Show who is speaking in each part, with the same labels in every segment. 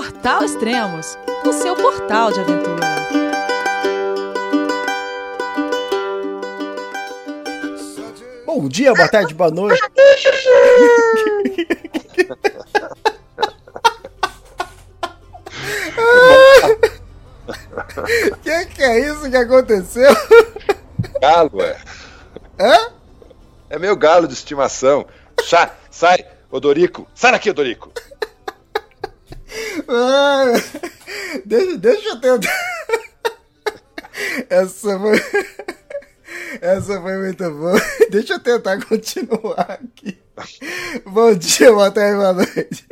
Speaker 1: Portal Extremos, o seu portal de aventura.
Speaker 2: Bom dia, boa tarde, boa noite. que que é isso que aconteceu?
Speaker 3: Galo, é.
Speaker 2: Hã?
Speaker 3: É meu galo de estimação. Sai, sai, Odorico. Sai daqui, Odorico.
Speaker 2: Ah, deixa, deixa eu tentar. Essa foi. Essa foi muito boa. Deixa eu tentar continuar aqui. Bom dia, boa tarde, boa noite.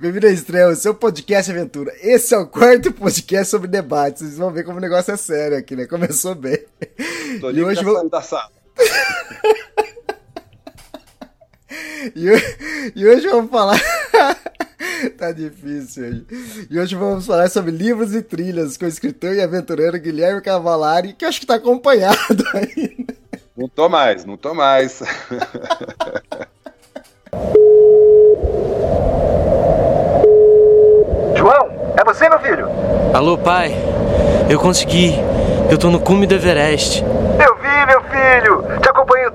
Speaker 2: Bem-vindo a Estrela, seu podcast aventura. Esse é o quarto podcast sobre debates. Vocês vão ver como o negócio é sério aqui, né? Começou bem.
Speaker 3: Odorico e hoje vou... da sala.
Speaker 2: e, e hoje vamos falar. tá difícil hoje. E hoje vamos falar sobre livros e trilhas com o escritor e aventureiro Guilherme Cavalari, que eu acho que tá acompanhado ainda.
Speaker 3: Não tô mais, não tô mais.
Speaker 4: João, é você, meu filho?
Speaker 5: Alô, pai. Eu consegui. Eu tô no cume do Everest.
Speaker 4: Eu vi, meu filho. Te acompanhei o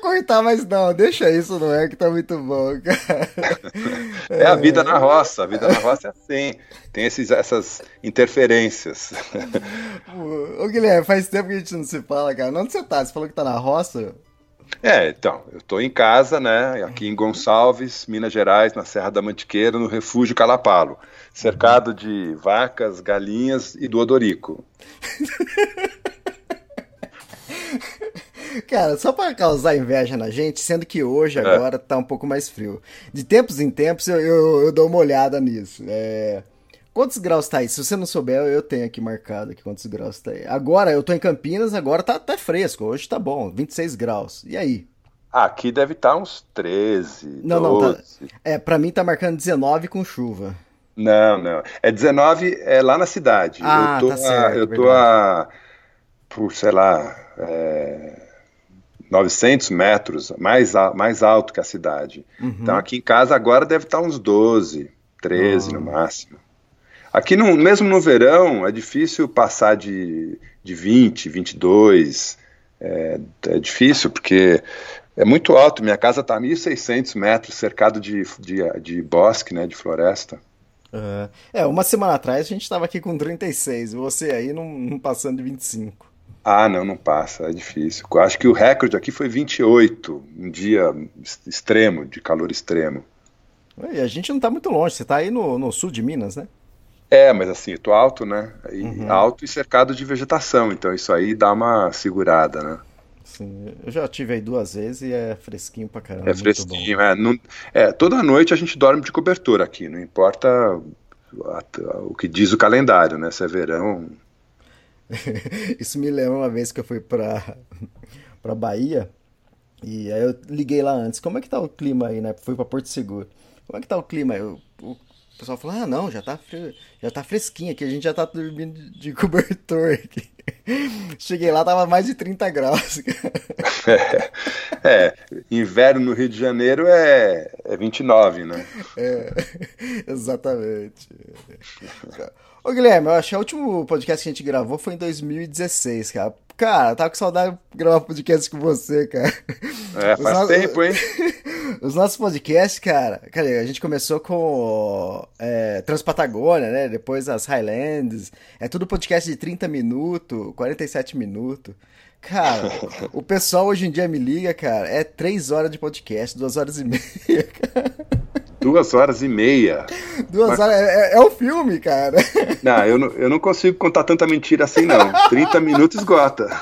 Speaker 2: cortar, mas não, deixa isso, não é que tá muito bom, cara.
Speaker 3: É a vida na roça, a vida na roça é assim, tem esses, essas interferências.
Speaker 2: Ô Guilherme, faz tempo que a gente não se fala, cara. Onde você tá? Você falou que tá na roça?
Speaker 3: É, então, eu tô em casa, né, aqui em Gonçalves, Minas Gerais, na Serra da Mantiqueira, no Refúgio Calapalo, cercado de vacas, galinhas e do odorico.
Speaker 2: Cara, só para causar inveja na gente, sendo que hoje, é. agora, tá um pouco mais frio. De tempos em tempos, eu, eu, eu dou uma olhada nisso. É... Quantos graus tá aí? Se você não souber, eu tenho aqui marcado aqui quantos graus tá aí. Agora, eu tô em Campinas, agora tá, tá fresco. Hoje tá bom, 26 graus. E aí?
Speaker 3: Aqui deve estar tá uns 13,
Speaker 2: Não, 12. não, tá... É, pra mim tá marcando 19 com chuva.
Speaker 3: Não, não. É 19 é lá na cidade.
Speaker 2: Ah,
Speaker 3: eu tô
Speaker 2: tá certo,
Speaker 3: a, Eu tô a... Por, sei lá... É 900 metros, mais, mais alto que a cidade. Uhum. Então aqui em casa agora deve estar uns 12, 13 uhum. no máximo. Aqui no, mesmo no verão é difícil passar de, de 20, 22. É, é difícil porque é muito alto. Minha casa está a 1.600 metros, cercado de, de, de, bosque, né, de floresta.
Speaker 2: Uhum. É, uma semana atrás a gente estava aqui com 36, você aí não, não passando de 25.
Speaker 3: Ah, não, não passa, é difícil. Acho que o recorde aqui foi 28, um dia extremo, de calor extremo.
Speaker 2: E a gente não está muito longe, você está aí no, no, sul de Minas, né?
Speaker 3: É, mas assim, eu tô alto, né? Aí, uhum. Alto e cercado de vegetação, então isso aí dá uma segurada, né?
Speaker 2: Sim, eu já tive aí duas vezes e é fresquinho pra caramba.
Speaker 3: É fresquinho, é, não, é. Toda noite a gente dorme de cobertura aqui, não importa o que diz o calendário, né? Se é verão,
Speaker 2: Isso me lembra uma vez que eu fui pra, pra Bahia. E aí eu liguei lá antes. Como é que tá o clima aí, né? Fui pra Porto Seguro. Como é que tá o clima o pessoal falou, ah, não, já tá, já tá fresquinho aqui. A gente já tá dormindo de cobertor aqui. Cheguei lá, tava mais de 30 graus.
Speaker 3: É, é, inverno no Rio de Janeiro é, é 29, né?
Speaker 2: É, exatamente. Ô Guilherme, eu acho que o último podcast que a gente gravou foi em 2016, cara. Cara, tava com saudade de gravar podcast com você, cara.
Speaker 3: É, faz no... tempo, hein?
Speaker 2: Os nossos podcasts, cara, cara, a gente começou com é, Transpatagônia, né? Depois as Highlands. É tudo podcast de 30 minutos, 47 minutos. Cara, o pessoal hoje em dia me liga, cara, é 3 horas de podcast, 2 horas e meia, cara.
Speaker 3: Duas horas e meia.
Speaker 2: Duas Mas... horas, é, é, o filme, cara.
Speaker 3: Não eu, não, eu não consigo contar tanta mentira assim, não. 30 minutos esgota.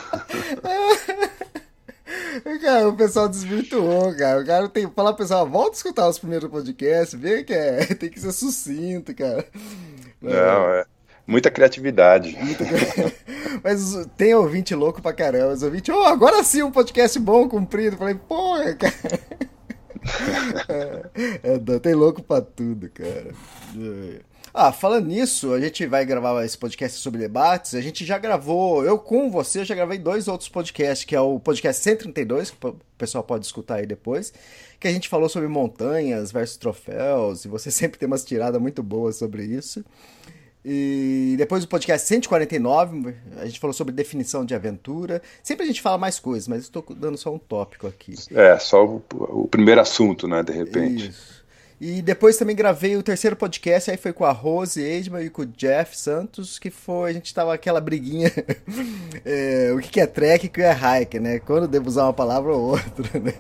Speaker 2: Cara, o pessoal desvirtuou, cara. O cara tem que falar pro pessoal, volta a escutar os primeiros podcasts, vê que é, tem que ser sucinto, cara.
Speaker 3: Não, é. Muita criatividade.
Speaker 2: Mas tem ouvinte louco pra caramba. Os ouvintes, oh, agora sim um podcast bom, comprido. Falei, porra, cara. é, é, tem louco pra tudo, cara. Ah, falando nisso, a gente vai gravar esse podcast sobre debates. A gente já gravou, eu com você, já gravei dois outros podcasts, que é o podcast 132, que o pessoal pode escutar aí depois, que a gente falou sobre montanhas versus troféus, e você sempre tem umas tiradas muito boas sobre isso. E depois do podcast 149, a gente falou sobre definição de aventura. Sempre a gente fala mais coisas, mas estou dando só um tópico aqui.
Speaker 3: É, só o, o primeiro assunto, né, de repente.
Speaker 2: Isso. E depois também gravei o terceiro podcast, aí foi com a Rose Edman e com o Jeff Santos, que foi, a gente tava aquela briguinha, é, o que é trek e o que é hike, né? Quando devo usar uma palavra ou outra, né?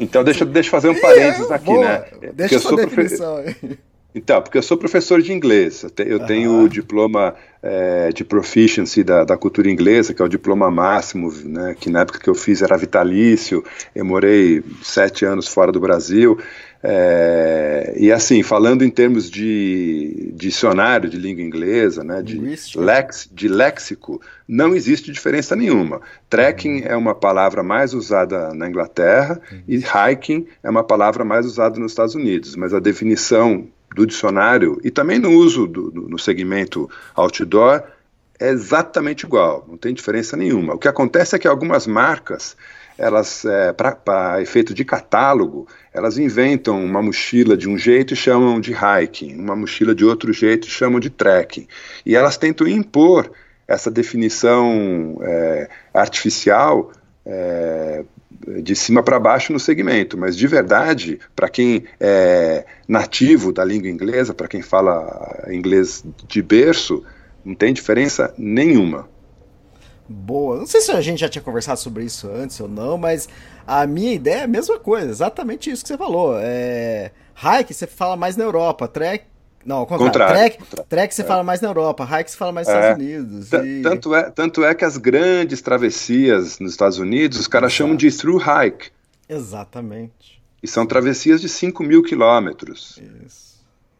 Speaker 3: Então deixa, deixa eu fazer um parênteses aqui,
Speaker 2: boa.
Speaker 3: né?
Speaker 2: Deixa eu sua definição aí.
Speaker 3: Então, porque eu sou professor de inglês, eu tenho o diploma é, de proficiency da, da, cultura inglesa, que é o diploma máximo, né, que na época que eu fiz era vitalício, eu morei sete anos fora do Brasil, é, e assim, falando em termos de dicionário de língua inglesa, né, de, lex, de léxico, não existe diferença nenhuma. Trekking uhum. é uma palavra mais usada na Inglaterra uhum. e hiking é uma palavra mais usada nos Estados Unidos, mas a definição do dicionário e também no uso do, do, no segmento outdoor é exatamente igual, não tem diferença nenhuma. O que acontece é que algumas marcas, elas, é, para efeito de catálogo, elas inventam uma mochila de um jeito e chamam de hiking, uma mochila de outro jeito e chamam de trekking. E elas tentam impor essa definição é, artificial é, de cima para baixo no segmento, mas de verdade, para quem é nativo da língua inglesa, para quem fala inglês de berço, não tem diferença nenhuma.
Speaker 2: Boa. Não sei se a gente já tinha conversado sobre isso antes ou não, mas a minha ideia é a mesma coisa, exatamente isso que você falou. É... Hike você fala mais na Europa, trek não, ao contrário. contrário track, contrário. track você é. fala mais na Europa, hike você fala mais nos é. Estados Unidos.
Speaker 3: E... Tanto, é, tanto é que as grandes travessias nos Estados Unidos, os caras chamam de through hike.
Speaker 2: Exatamente.
Speaker 3: E são travessias de 5 mil quilômetros. Isso.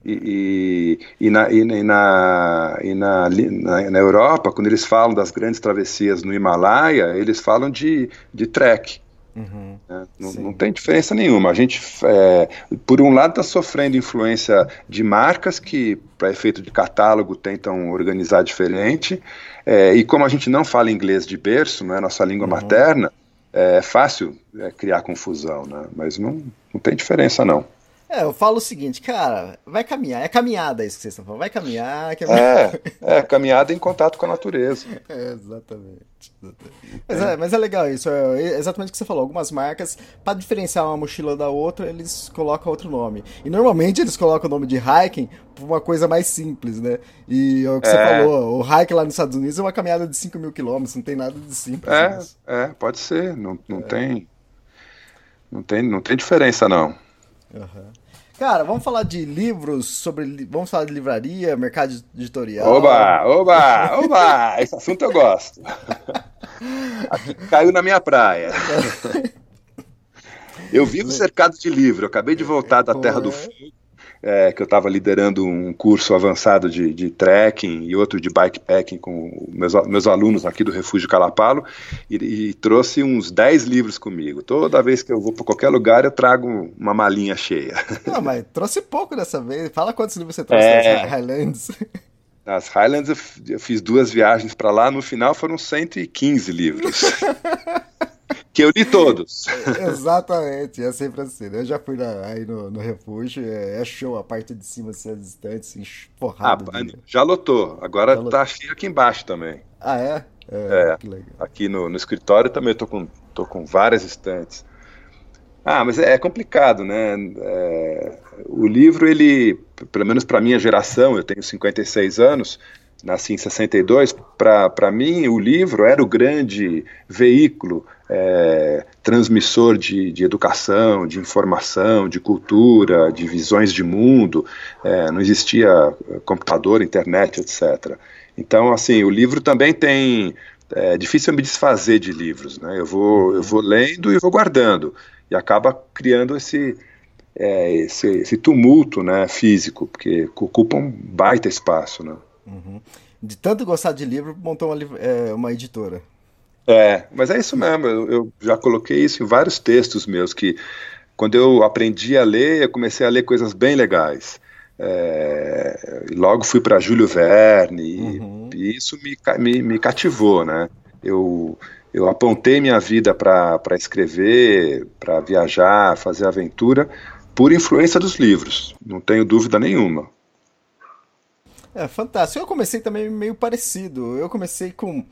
Speaker 3: E, e, e, na, e, na, e na, na, na, Europa, quando eles falam das grandes travessias no Himalaia, eles falam de, de trek. Uhum, né? não, não, tem diferença nenhuma. A gente, é, por um lado, está sofrendo influência de marcas que, para efeito de catálogo, tentam organizar diferente. É, e como a gente não fala inglês de berço, não é nossa língua uhum. materna, é fácil é, criar confusão, né? mas não, não tem diferença, não.
Speaker 2: É, eu falo o seguinte, cara, vai caminhar. É caminhada isso que vocês estão falando. Vai caminhar. caminhar.
Speaker 3: É, é, caminhada em contato com a natureza.
Speaker 2: É, exatamente. Mas, é, mas é legal isso. É exatamente o que você falou. Algumas marcas, para diferenciar uma mochila da outra, eles colocam outro nome. E normalmente eles colocam o nome de hiking por uma coisa mais simples, né? E é o que você é. falou, o hike lá nos Estados Unidos é uma caminhada de 5 mil quilômetros, não tem nada de simples.
Speaker 3: É, é pode ser. Não, não, é. tem, não, tem, não tem diferença, não.
Speaker 2: Uhum. Cara, vamos falar de livros sobre. Vamos falar de livraria, mercado editorial.
Speaker 3: Oba, oba, oba! Esse assunto eu gosto. Aqui caiu na minha praia. Eu vivo cercado de livro. Eu acabei de voltar da Terra do Fogo é, que eu estava liderando um curso avançado de, de trekking e outro de bikepacking com meus, meus alunos aqui do Refúgio Calapalo e, e trouxe uns 10 livros comigo. Toda vez que eu vou para qualquer lugar eu trago uma malinha cheia.
Speaker 2: Não, mas trouxe pouco dessa vez. Fala quantos livros você trouxe é... nas Highlands.
Speaker 3: Nas Highlands eu, eu fiz duas viagens para lá, no final foram 115 livros. que eu li todos.
Speaker 2: Exatamente, é sempre assim. Né? Eu já fui na, aí no, no refúgio, é, é, show a parte de cima, assim, as estantes, assim, porrada.
Speaker 3: Ah, já lotou, agora já tá cheio aqui embaixo também.
Speaker 2: Ah, é?
Speaker 3: É, é aqui no, no escritório também eu tô com, tô com várias estantes. Ah, mas é, é complicado, né? É, o livro, ele, pelo menos para minha geração, eu tenho 56 anos, nasci em 62, para mim o livro era o grande veículo é, transmissor de, de, educação, de informação, de cultura, de visões de mundo, é, não existia computador, internet, etc. Então, assim, o livro também tem. É difícil me desfazer de livros, né? Eu vou, eu vou lendo e vou guardando, e acaba criando esse, é, esse, esse tumulto né, físico, porque ocupa um baita espaço, né?
Speaker 2: Uhum. de tanto gostar de livro, montou uma, é, uma editora.
Speaker 3: É, mas é isso mesmo. Eu, eu, já coloquei isso em vários textos meus que quando eu aprendi a ler, eu comecei a ler coisas bem legais. É, logo fui para Júlio Verne uhum. e, e, isso me, me, me cativou, né? Eu eu apontei minha vida para escrever, para viajar, fazer aventura, por influência dos livros, não tenho dúvida nenhuma.
Speaker 2: É fantástico. Eu comecei também meio parecido. Eu comecei com.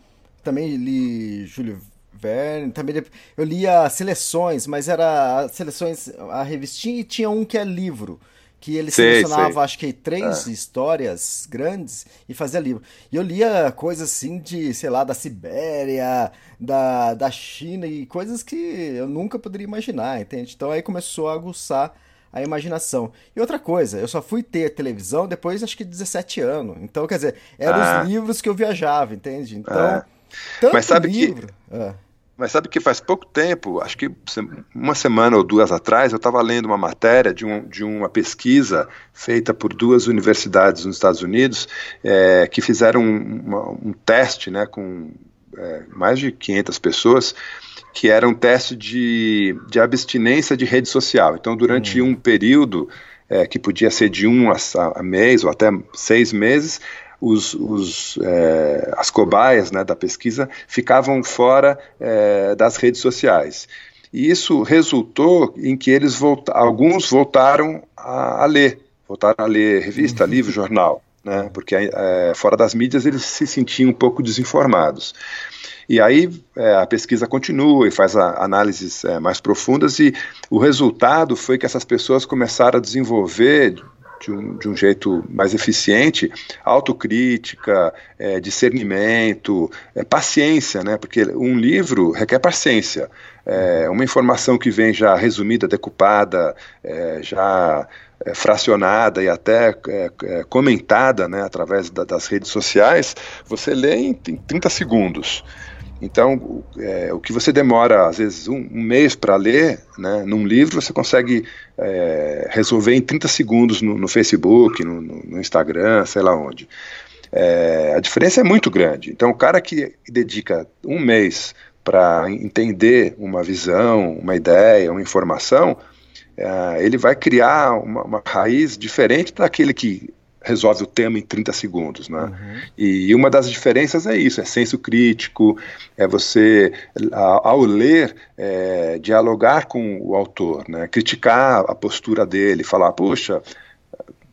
Speaker 2: Também li Júlio Verne, também eu lia seleções, mas era seleções, a revistinha e tinha um que é livro que ele sei, selecionava, sei. acho que três é. histórias grandes e fazia livro. E eu lia coisas assim de, sei lá, da Sibéria, da, da China e coisas que eu nunca poderia imaginar, entende? Então aí começou a aguçar a imaginação. E outra coisa, eu só fui ter televisão depois, acho que 17 anos. Então, quer dizer, eram ah. os livros que eu viajava, entende? Então, ah.
Speaker 3: Mas sabe livro... que... Ah. Mas sabe que faz pouco tempo, acho que uma semana ou duas atrás, eu estava lendo uma matéria de, um, de uma pesquisa feita por duas universidades nos Estados Unidos é, que fizeram um, uma, um teste né, com é, mais de 500 pessoas que era um teste de, de abstinência de rede social. Então, durante hum. um período é, que podia ser de um a, a mês ou até seis meses, os, os, é, as cobaias né, da pesquisa ficavam fora é, das redes sociais. E isso resultou em que eles volta alguns voltaram a, a, ler, voltaram a ler revista, uhum. livro, jornal, né, porque é, fora das mídias eles se sentiam um pouco desinformados. E aí é, a pesquisa continua e faz a, análises é, mais profundas, e o resultado foi que essas pessoas começaram a desenvolver de um, de um jeito mais eficiente, autocrítica, é, discernimento, é, paciência, né? Porque um livro requer paciência. É, uma informação que vem já resumida, decupada, é, já é, fracionada e até é, comentada né, através da, das redes sociais, você lê em, em 30 segundos. Então, é, o que você demora, às vezes, um, um mês para ler, né, num livro, você consegue é, resolver em 30 segundos no, no Facebook, no, no, Instagram, sei lá onde. É, a diferença é muito grande. Então, o cara que dedica um mês para entender uma visão, uma ideia, uma informação, é, ele vai criar uma, uma raiz diferente daquele que resolve o tema em 30 segundos, né? Uhum. E uma das diferenças é isso, é senso crítico, é você, ao ler, é, dialogar com o autor, né? Criticar a postura dele, falar, puxa,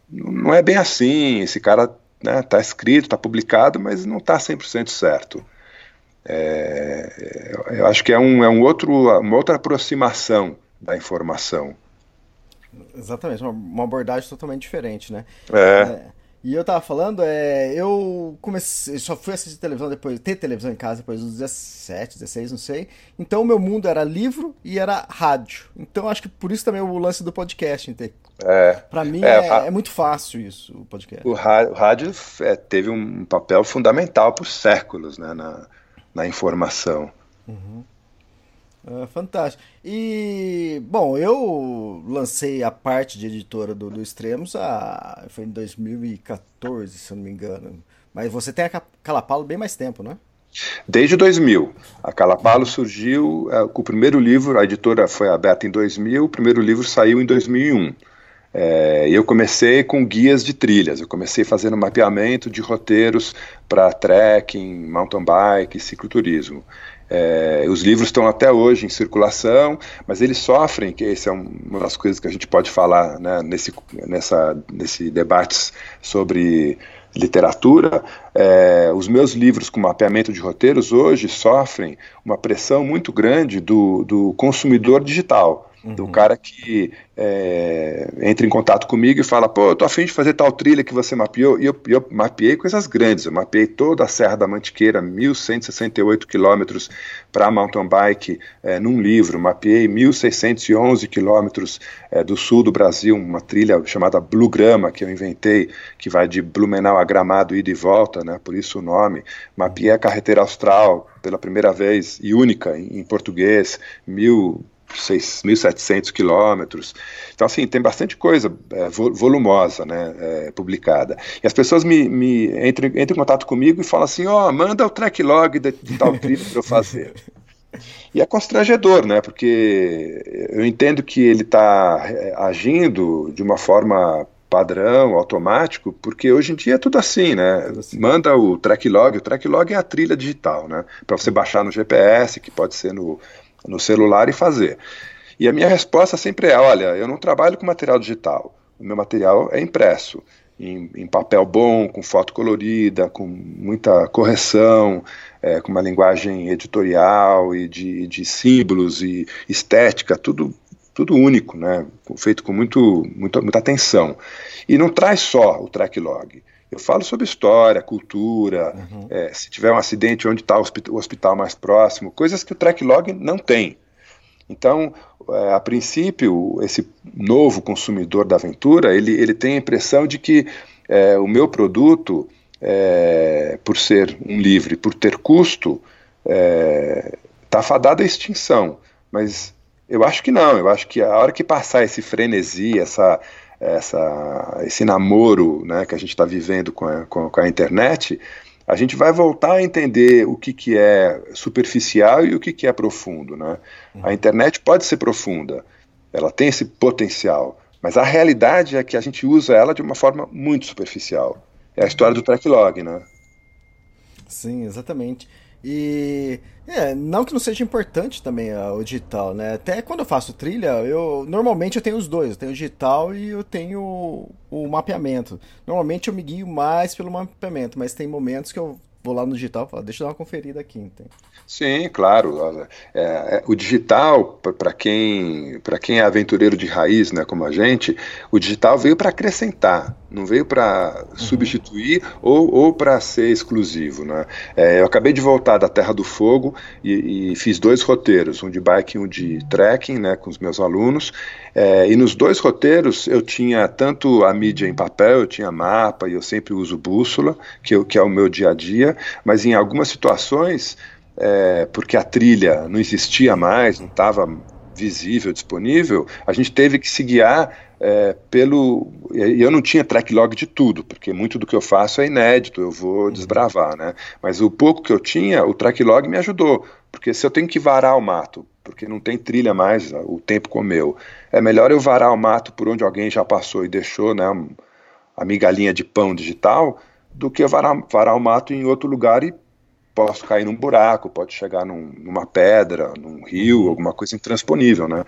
Speaker 3: não é bem assim, esse cara né, tá escrito, está publicado, mas não está 100% certo. É, eu acho que é, um, é um outro, uma outra aproximação da informação.
Speaker 2: Exatamente, uma, uma abordagem totalmente diferente, né?
Speaker 3: É. é.
Speaker 2: E eu tava falando, é, eu comecei, só fui assistir televisão depois, ter televisão em casa depois dos 17, 16, não sei. Então o meu mundo era livro e era rádio. Então acho que por isso também o lance do podcast, entende?
Speaker 3: É.
Speaker 2: Pra mim é, é, é, muito fácil isso, o podcast.
Speaker 3: O rádio, o rádio é, teve um papel fundamental por séculos, né, na, na informação.
Speaker 2: Uhum. Uh, fantástico. E, bom, eu lancei a parte de editora do, do Extremos a, foi em 2014, se eu não me engano. Mas você tem a Calapalo bem mais tempo, não é?
Speaker 3: Desde 2000. A Calapalo surgiu é, com o primeiro livro, a editora foi aberta em 2000, o primeiro livro saiu em 2001. É, eu comecei com guias de trilhas, eu comecei fazendo mapeamento de roteiros para trekking, mountain bike, cicloturismo. É, os livros estão até hoje em circulação, mas eles sofrem, que essa é uma das coisas que a gente pode falar né, nesse, nessa, nesse debate sobre literatura. É, os meus livros com mapeamento de roteiros hoje sofrem uma pressão muito grande do, do consumidor digital uhum. do cara que é, entra em contato comigo e fala, pô, eu tô afim de fazer tal trilha que você mapeou, e eu, eu mapeei coisas grandes, eu mapeei toda a Serra da Mantiqueira, 1.168 quilômetros para mountain bike é, num livro, mapeei 1.611 quilômetros é, do sul do Brasil, uma trilha chamada Blue Grama, que eu inventei, que vai de Blumenau a Gramado, ida e volta, né, por isso o nome, mapeei a carretera austral pela primeira vez e única em, em português, mil 6.700 quilômetros. Então, assim, tem bastante coisa é, volumosa né, é, publicada. E as pessoas me, me entram, entram em contato comigo e falam assim: ó, oh, manda o track log de, de tal trilha para eu fazer. E é constrangedor, né? Porque eu entendo que ele está é, agindo de uma forma padrão, automático, porque hoje em dia é tudo assim, né? Manda o track log, o track log é a trilha digital, né? Para você baixar no GPS, que pode ser no, no celular e fazer. E a minha resposta sempre é: olha, eu não trabalho com material digital, o meu material é impresso. Em, em papel bom, com foto colorida, com muita correção, é, com uma linguagem editorial e de, de símbolos e estética, tudo tudo único, né? feito com muito, muito, muita atenção. E não traz só o track log. Eu falo sobre história, cultura, uhum. é, se tiver um acidente, onde está o hospital mais próximo, coisas que o track log não tem. Então, é, a princípio, esse novo consumidor da aventura, ele, ele tem a impressão de que é, o meu produto, é, por ser um livre, por ter custo, está é, fadado à extinção. Mas eu acho que não, eu acho que a hora que passar esse frenesi, essa, essa, esse namoro né, que a gente está vivendo com a, com, com a internet, a gente vai voltar a entender o que, que é superficial e o que, que é profundo. Né? A internet pode ser profunda, ela tem esse potencial, mas a realidade é que a gente usa ela de uma forma muito superficial. É a história do track log, né?
Speaker 2: Sim, exatamente. E é, não que não seja importante também o digital, né? Até quando eu faço trilha, eu normalmente eu tenho os dois, eu tenho o digital e eu tenho o, o mapeamento. Normalmente eu me guio mais pelo mapeamento, mas tem momentos que eu vou lá no digital e falo, deixa eu dar uma conferida aqui. Entende?
Speaker 3: Sim, claro. É, é, o digital, para quem, quem é aventureiro de raiz, né, como a gente, o digital veio para acrescentar, não veio para uhum. substituir ou, ou para ser exclusivo. Né? É, eu acabei de voltar da Terra do Fogo e, e, fiz dois roteiros, um de bike e um de trekking, né, com os meus alunos. É, e nos dois roteiros eu tinha tanto a mídia em papel, eu tinha mapa e eu sempre uso bússola, que, eu, que é o meu dia a dia, mas em algumas situações é, porque a trilha não existia mais, não estava visível, disponível, a gente teve que se guiar é, pelo. E eu não tinha track log de tudo, porque muito do que eu faço é inédito, eu vou desbravar, né? Mas o pouco que eu tinha, o track log me ajudou, porque se eu tenho que varar o mato, porque não tem trilha mais, o tempo comeu, é melhor eu varar o mato por onde alguém já passou e deixou, né? A migalhinha de pão digital, do que varar, varar o mato em outro lugar e posso cair num buraco, pode chegar num, numa pedra, num rio, uhum. alguma coisa intransponível, né?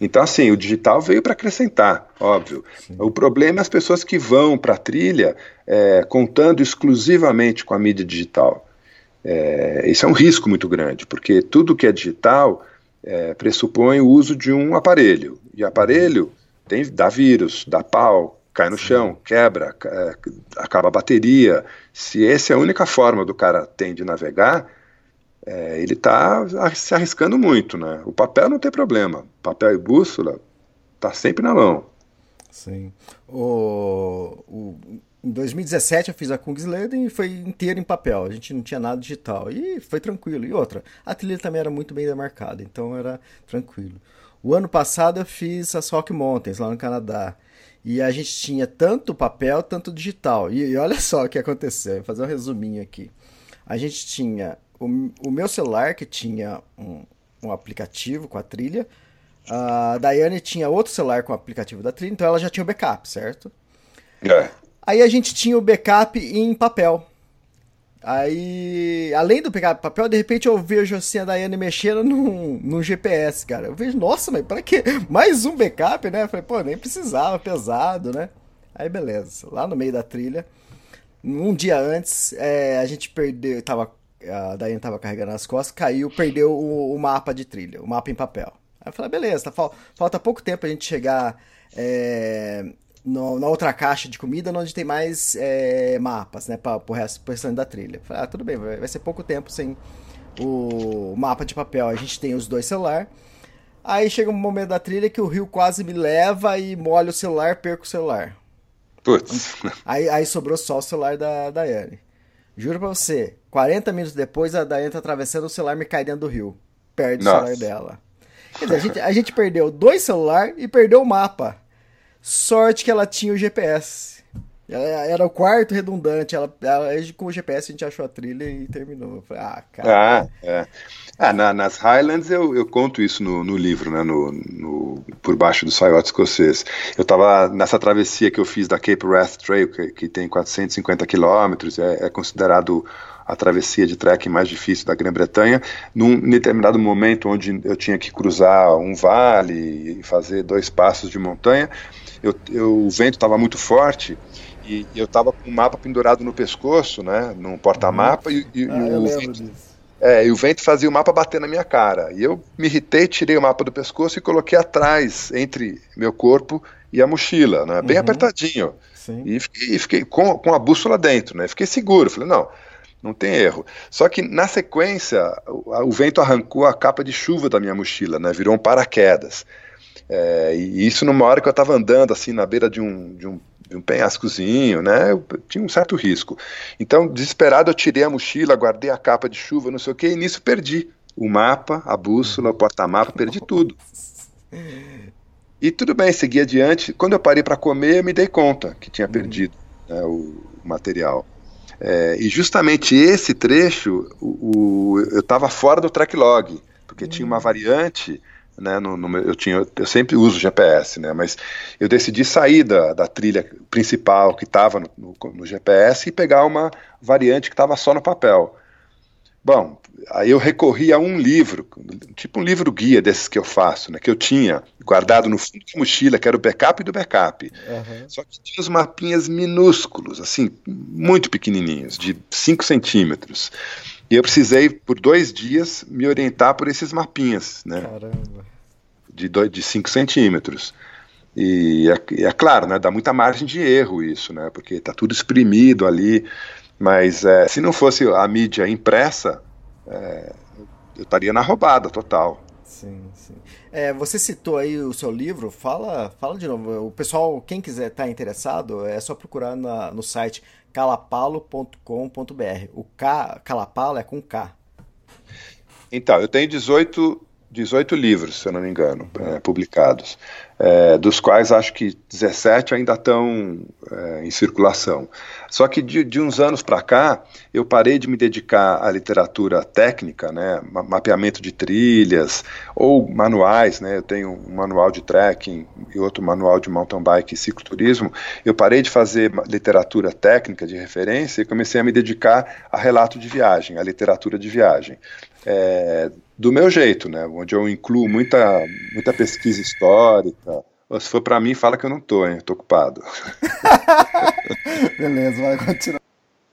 Speaker 3: Então, assim, o digital veio para acrescentar, óbvio. Sim. O problema é as pessoas que vão para a trilha é, contando exclusivamente com a mídia digital. É, esse é um risco muito grande, porque tudo que é digital é, pressupõe o uso de um aparelho, e aparelho tem, dá vírus, dá pau, cai no chão, quebra, é, acaba a bateria. Se essa é a única forma do cara tem de navegar, é, ele está se arriscando muito, né? O papel não tem problema, papel e bússola tá sempre na mão.
Speaker 2: Sim. O, o, em 2017 eu fiz a Kungsleden e foi inteiro em papel, a gente não tinha nada digital e foi tranquilo. E outra, a trilha também era muito bem demarcada, então era tranquilo. O ano passado eu fiz as Rock Mountains lá no Canadá. E a gente tinha tanto papel, tanto digital. E, e olha só o que aconteceu, vou fazer um resuminho aqui. A gente tinha o, o meu celular, que tinha um, um aplicativo com a trilha. A Daiane tinha outro celular com o aplicativo da trilha, então ela já tinha o backup, certo?
Speaker 3: É.
Speaker 2: Aí a gente tinha o backup em papel. Aí, além do pegar papel, de repente eu vejo assim a Daiane mexendo no, no GPS, cara. Eu vejo, nossa, mas para quê? Mais um backup, né? Eu falei, pô, nem precisava, pesado, né? Aí beleza, lá no meio da trilha, um dia antes, é, a gente perdeu, tava, a Daiane tava carregando as costas, caiu, perdeu o, o mapa de trilha, o mapa em papel. Aí eu falei, beleza, tá, falta pouco tempo a gente chegar é, no, na outra caixa de comida onde tem mais é, mapas, né, para o resto, pro restante da trilha. Falei, ah, tudo bem, vai, vai, ser pouco tempo sem o mapa de papel. A gente tem os dois celulares. Aí chega um momento da trilha que o rio quase me leva e molha o celular, perco o celular.
Speaker 3: Putz.
Speaker 2: Aí, aí sobrou só o celular da Daiane. Juro pra você, 40 minutos depois a Daiane tá atravessando o celular me cai dentro do rio. Perde Nossa. o celular dela. Quer dizer, a gente, a gente perdeu dois celulares e perdeu o mapa. Sorte que ela tinha o GPS. Ela era o quarto redundante. Ela, ela, com o GPS a gente achou a trilha e terminou. Falei, ah, cara.
Speaker 3: Ah, é. Ah, na, nas Highlands eu, eu conto isso no, no livro, né, no, no, por baixo do saiote escocês. Eu estava nessa travessia que eu fiz da Cape Wrath Trail, que, que tem 450 quilômetros, é, é, considerado a travessia de trekking mais difícil da Grã-Bretanha, num determinado momento onde eu tinha que cruzar um vale e fazer dois passos de montanha, eu, eu, o vento estava muito forte e, e eu estava com o mapa pendurado no pescoço, né, num porta-mapa, e, e, ah, e o vento, é, e o vento fazia o mapa bater na minha cara. E eu me irritei, tirei o mapa do pescoço e coloquei atrás, entre meu corpo e a mochila, né? bem uhum. apertadinho. Sim. E fiquei, fiquei com, com, a bússola dentro, né? Fiquei seguro. Falei, não, não tem erro. Só que na sequência, o, o vento arrancou a capa de chuva da minha mochila, né? Virou um paraquedas. É, e isso numa hora que eu estava andando assim na beira de um, de um um penhascozinho, né? Eu tinha um certo risco. Então, desesperado, eu tirei a mochila, guardei a capa de chuva, não sei o que, e nisso perdi o mapa, a bússola, o porta-mapa, perdi tudo. E tudo bem, segui adiante. Quando eu parei para comer, eu me dei conta que tinha perdido né, o, material. É, e justamente esse trecho, o, o eu estava fora do track log, porque tinha uma variante né, no, no, eu tinha, eu sempre uso GPS, né, mas eu decidi sair da, da trilha principal que estava no, no, GPS e pegar uma variante que estava só no papel. Bom, aí eu recorri a um livro, tipo um livro guia desses que eu faço, né, que eu tinha guardado no fundo de mochila, que era o backup do backup. Uhum. Só que tinha uns mapinhas minúsculos, assim, muito pequenininhos, de 5 centímetros. E eu precisei, por dois dias, me orientar por esses mapinhas, né? Caramba. De 5 centímetros. E é, é, claro, né, dá muita margem de erro isso, né? Porque está tudo exprimido ali. Mas é, se não fosse a mídia impressa, é, eu estaria na roubada total.
Speaker 2: Sim, sim. É, você citou aí o seu livro, fala, fala de novo. O pessoal, quem quiser estar tá interessado, é só procurar na, no site calapalo.com.br. O K, Calapalo é com K.
Speaker 3: Então, eu tenho 18, 18 livros, se eu não me engano, é, publicados é, dos quais acho que 17 ainda estão é, em circulação. Só que de, de uns anos para cá, eu parei de me dedicar à literatura técnica, né, mapeamento de trilhas, ou manuais, né, eu tenho um manual de trekking e outro manual de mountain bike e cicloturismo, eu parei de fazer literatura técnica de referência e comecei a me dedicar a relato de viagem, a literatura de viagem. É, do meu jeito, né? Onde eu incluo muita, muita pesquisa histórica. Se for para mim, fala que eu não tô, hein? Tô ocupado.
Speaker 2: Beleza, vai continuar.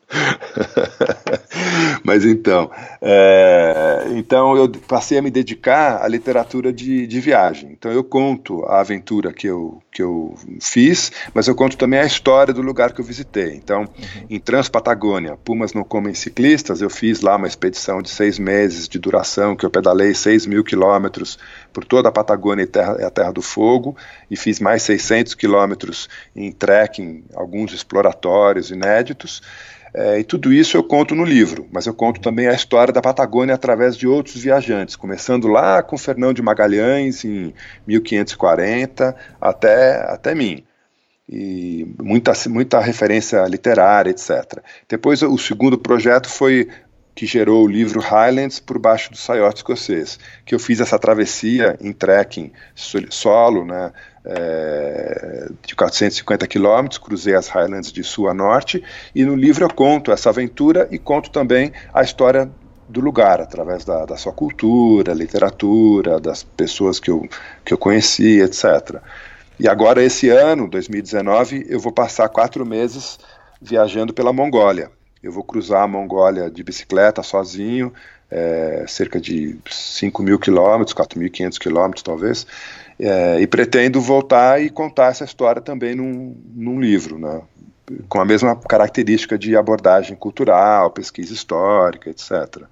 Speaker 3: Mas então, é, então eu passei a me dedicar à literatura de, de viagem. Então eu conto a aventura que eu, que eu fiz, mas eu conto também a história do lugar que eu visitei. Então, uhum. em Transpatagônia, Pumas não comem ciclistas, eu fiz lá uma expedição de seis meses de duração, que eu pedalei 6 mil quilômetros por toda a Patagônia e terra, a Terra do Fogo, e fiz mais 600 quilômetros em trekking, alguns exploratórios inéditos. É, e tudo isso eu conto no livro, mas eu conto também a história da Patagônia através de outros viajantes, começando lá com Fernão de Magalhães em 1540 até, até mim. E muita, muita referência literária, etc. Depois, o segundo projeto foi que gerou o livro Highlands por baixo do saiote escocês, que eu fiz essa travessia em trekking solo, né, é, de 450 quilômetros, cruzei as Highlands de sul a norte, e no livro eu conto essa aventura e conto também a história do lugar, através da, da sua cultura, literatura, das pessoas que eu, que eu conheci, etc. E agora, esse ano, 2019, eu vou passar quatro meses viajando pela Mongólia. Eu vou cruzar a Mongólia de bicicleta sozinho, é, cerca de 5 mil quilômetros, 4.500 quilômetros talvez, é, e pretendo voltar e contar essa história também num, num livro, né? com a mesma característica de abordagem cultural, pesquisa histórica, etc.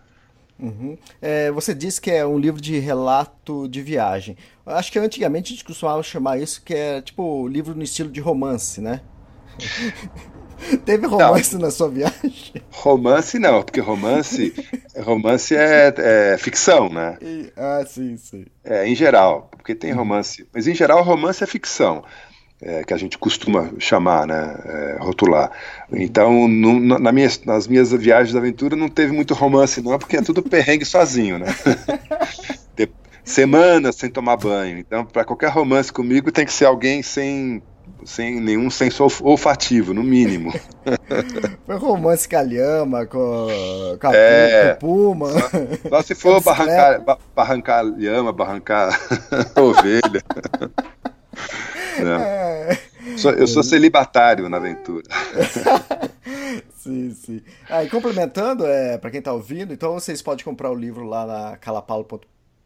Speaker 2: Uhum. É, você disse que é um livro de relato de viagem. Acho que antigamente a gente costumava chamar isso que é tipo livro no estilo de romance, né? Teve romance não. na sua viagem?
Speaker 3: Romance não, porque romance, romance é, é ficção, né?
Speaker 2: E, ah, sim, sim.
Speaker 3: É, em geral, porque tem romance. Mas em geral, romance é ficção. É, que a gente costuma chamar, né, é, rotular. Então, no, na minha, nas minhas viagens de aventura não teve muito romance não, porque é tudo perrengue sozinho, né? Semanas sem tomar banho. Então, para qualquer romance comigo tem que ser alguém sem sem nenhum senso olfativo, no mínimo.
Speaker 2: Foi romance calhama, com, com, é, com puma.
Speaker 3: Só, só se for barrancar, barrancar lhama, barrancar ovelha. É. Eu sou celibatário na aventura.
Speaker 2: sim, sim. Ah, e complementando, é, para quem está ouvindo, então vocês podem comprar o livro lá na